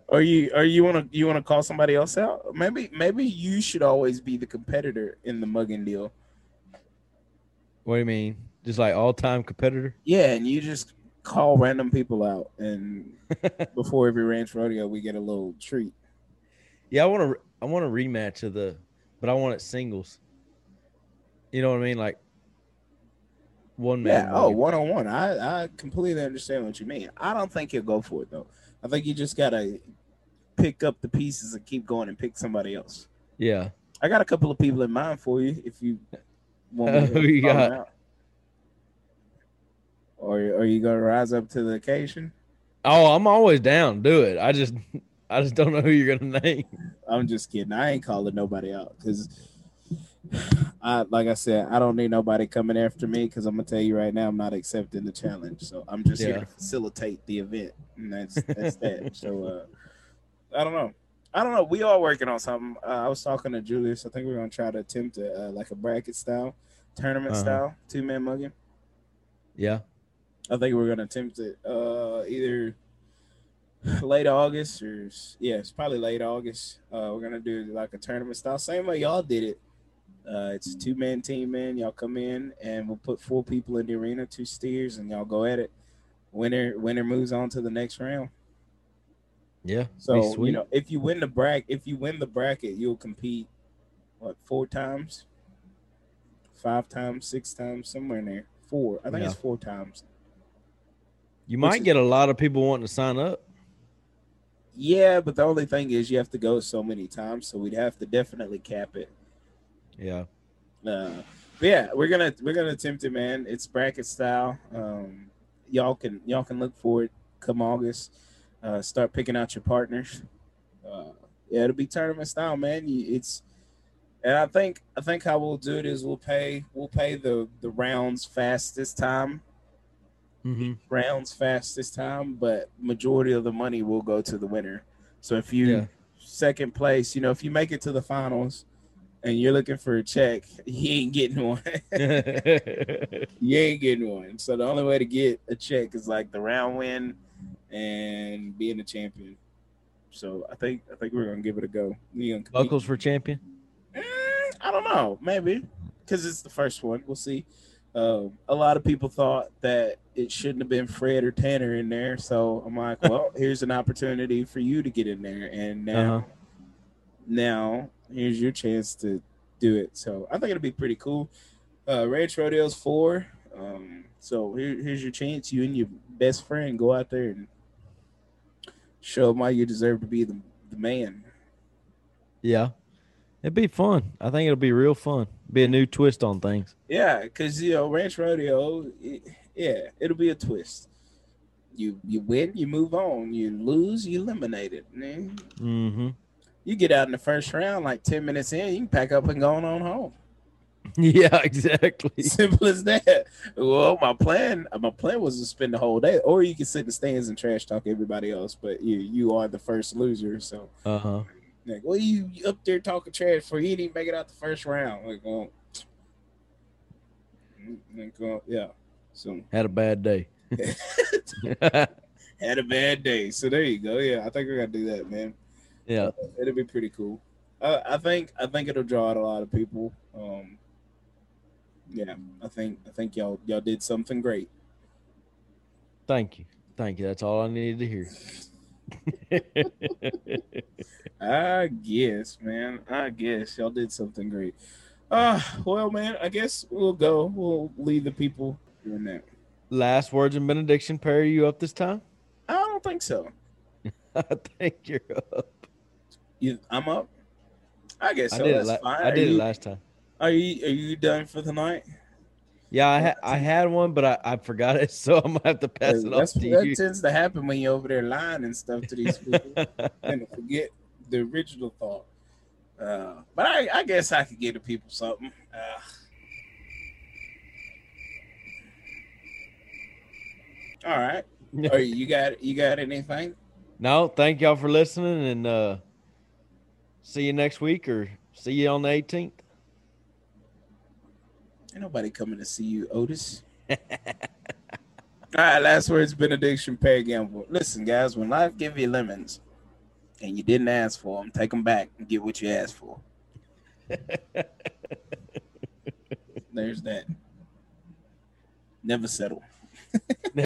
Are you are you want to you want to call somebody else out? Maybe maybe you should always be the competitor in the mugging deal. what do you mean? Just like all time competitor? Yeah, and you just call random people out, and before every ranch rodeo, we get a little treat. Yeah, I want to. I want a rematch of the, but I want it singles. You know what I mean? Like one man. Yeah. Oh, one on one. I I completely understand what you mean. I don't think he'll go for it though. I think you just gotta pick up the pieces and keep going and pick somebody else. yeah. I got a couple of people in mind for you if you want me to you call them got? out. Or are you gonna rise up to the occasion? Oh, I'm always down. Do it. I just, I just don't know who you're gonna name. I'm just kidding. I ain't calling nobody out because I like I said, I don't need nobody coming after me because I'm gonna tell you right now, I'm not accepting the challenge. So I'm just here to facilitate the event. And that's that's that. So uh I don't know. I don't know. We are working on something. Uh, I was talking to Julius. I think we're gonna try to attempt a, uh, like a bracket style, tournament Uh-huh. style, two man mugging. Yeah. I think we're gonna attempt it uh either late August or yeah, it's probably late August. Uh we're gonna do like a tournament style, same way y'all did it. Uh it's a two man team, man. Y'all come in and we'll put four people in the arena, two steers, and y'all go at it. Winner winner moves on to the next round. Yeah. So you know, if you win the bracket, if you win the bracket, you'll compete what four times, five times, six times, somewhere in there. Four, I think Yeah. it's four times. you which might is- get a lot of people wanting to sign up. Yeah, but the only thing is you have to go so many times, so we'd have to definitely cap it. Yeah. Uh, but yeah, we're gonna we're gonna attempt it, man. It's bracket style. Um, y'all can y'all can look for it come August. Uh, start picking out your partners. Uh, yeah, it'll be tournament style, man. You, it's and I think I think how we'll do it is we'll pay we'll pay the the rounds fastest time Mm-hmm. rounds fastest time, but majority of the money will go to the winner. So if you Yeah. second place, you know, if you make it to the finals and you're looking for a check, you ain't getting one. you ain't getting one. So the only way to get a check is like the round win and being a champion. So I think I think we're gonna give it a go. Buckles for champion. Mm, I don't know, maybe because it's the first one. We'll see. Um, a lot of people thought that it shouldn't have been Fred or Tanner in there, so I'm like, well, here's an opportunity for you to get in there, and now, Uh-huh. now here's your chance to do it. So I think it'll be pretty cool. Uh, Ranch Rodeo's four, um, so here, here's your chance. You and your best friend go out there and show them why you deserve to be the, the man. Yeah. It'd be fun. I think it'll be real fun. Be a new twist on things. Yeah, because you know Ranch Rodeo, it, yeah, it'll be a twist. You you win, you move on. You lose, you eliminate it. Man. Mm-hmm. You get out in the first round, like ten minutes in, you can pack up and go on home. Yeah, exactly. Simple as that. Well, my plan, my plan was to spend the whole day, or you can sit in the stands and trash talk everybody else. But you you are the first loser, so Uh huh. Like, well, you, you up there talking trash for you didn't even make it out the first round. Like, well, like, yeah. So Had a bad day. had a bad day. So there you go. Yeah, I think we're gonna do that, man. yeah. It'll be pretty cool. Uh, I think I think it'll draw out a lot of people. Um, yeah, I think I think y'all y'all did something great. Thank you. Thank you. That's all I needed to hear. I guess, man. I guess y'all did something great. Uh well, man. I guess we'll go. We'll leave the people doing that. last words and benediction. Perry, you up this time? I don't think so. I think you're up. You, I'm up. I guess I so. did it. That's La- fine. I did it last time. Are you are you done for the night? Yeah, I ha- I had one, but I, I forgot it, so I'm gonna have to pass it off to that you. tends to happen when you're over there lying and stuff to these people and forget the original thought. Uh, but I, I guess I could give the people something. Uh, all right. Or you got you got anything? no, thank y'all for listening, and uh, see you next week, or see you on the 18th. Ain't nobody coming to see you, Otis. All right, last words, benediction, Perry Gamble. Listen, guys, when life give you lemons and you didn't ask for them, take them back and get what you asked for. There's that. Never settle.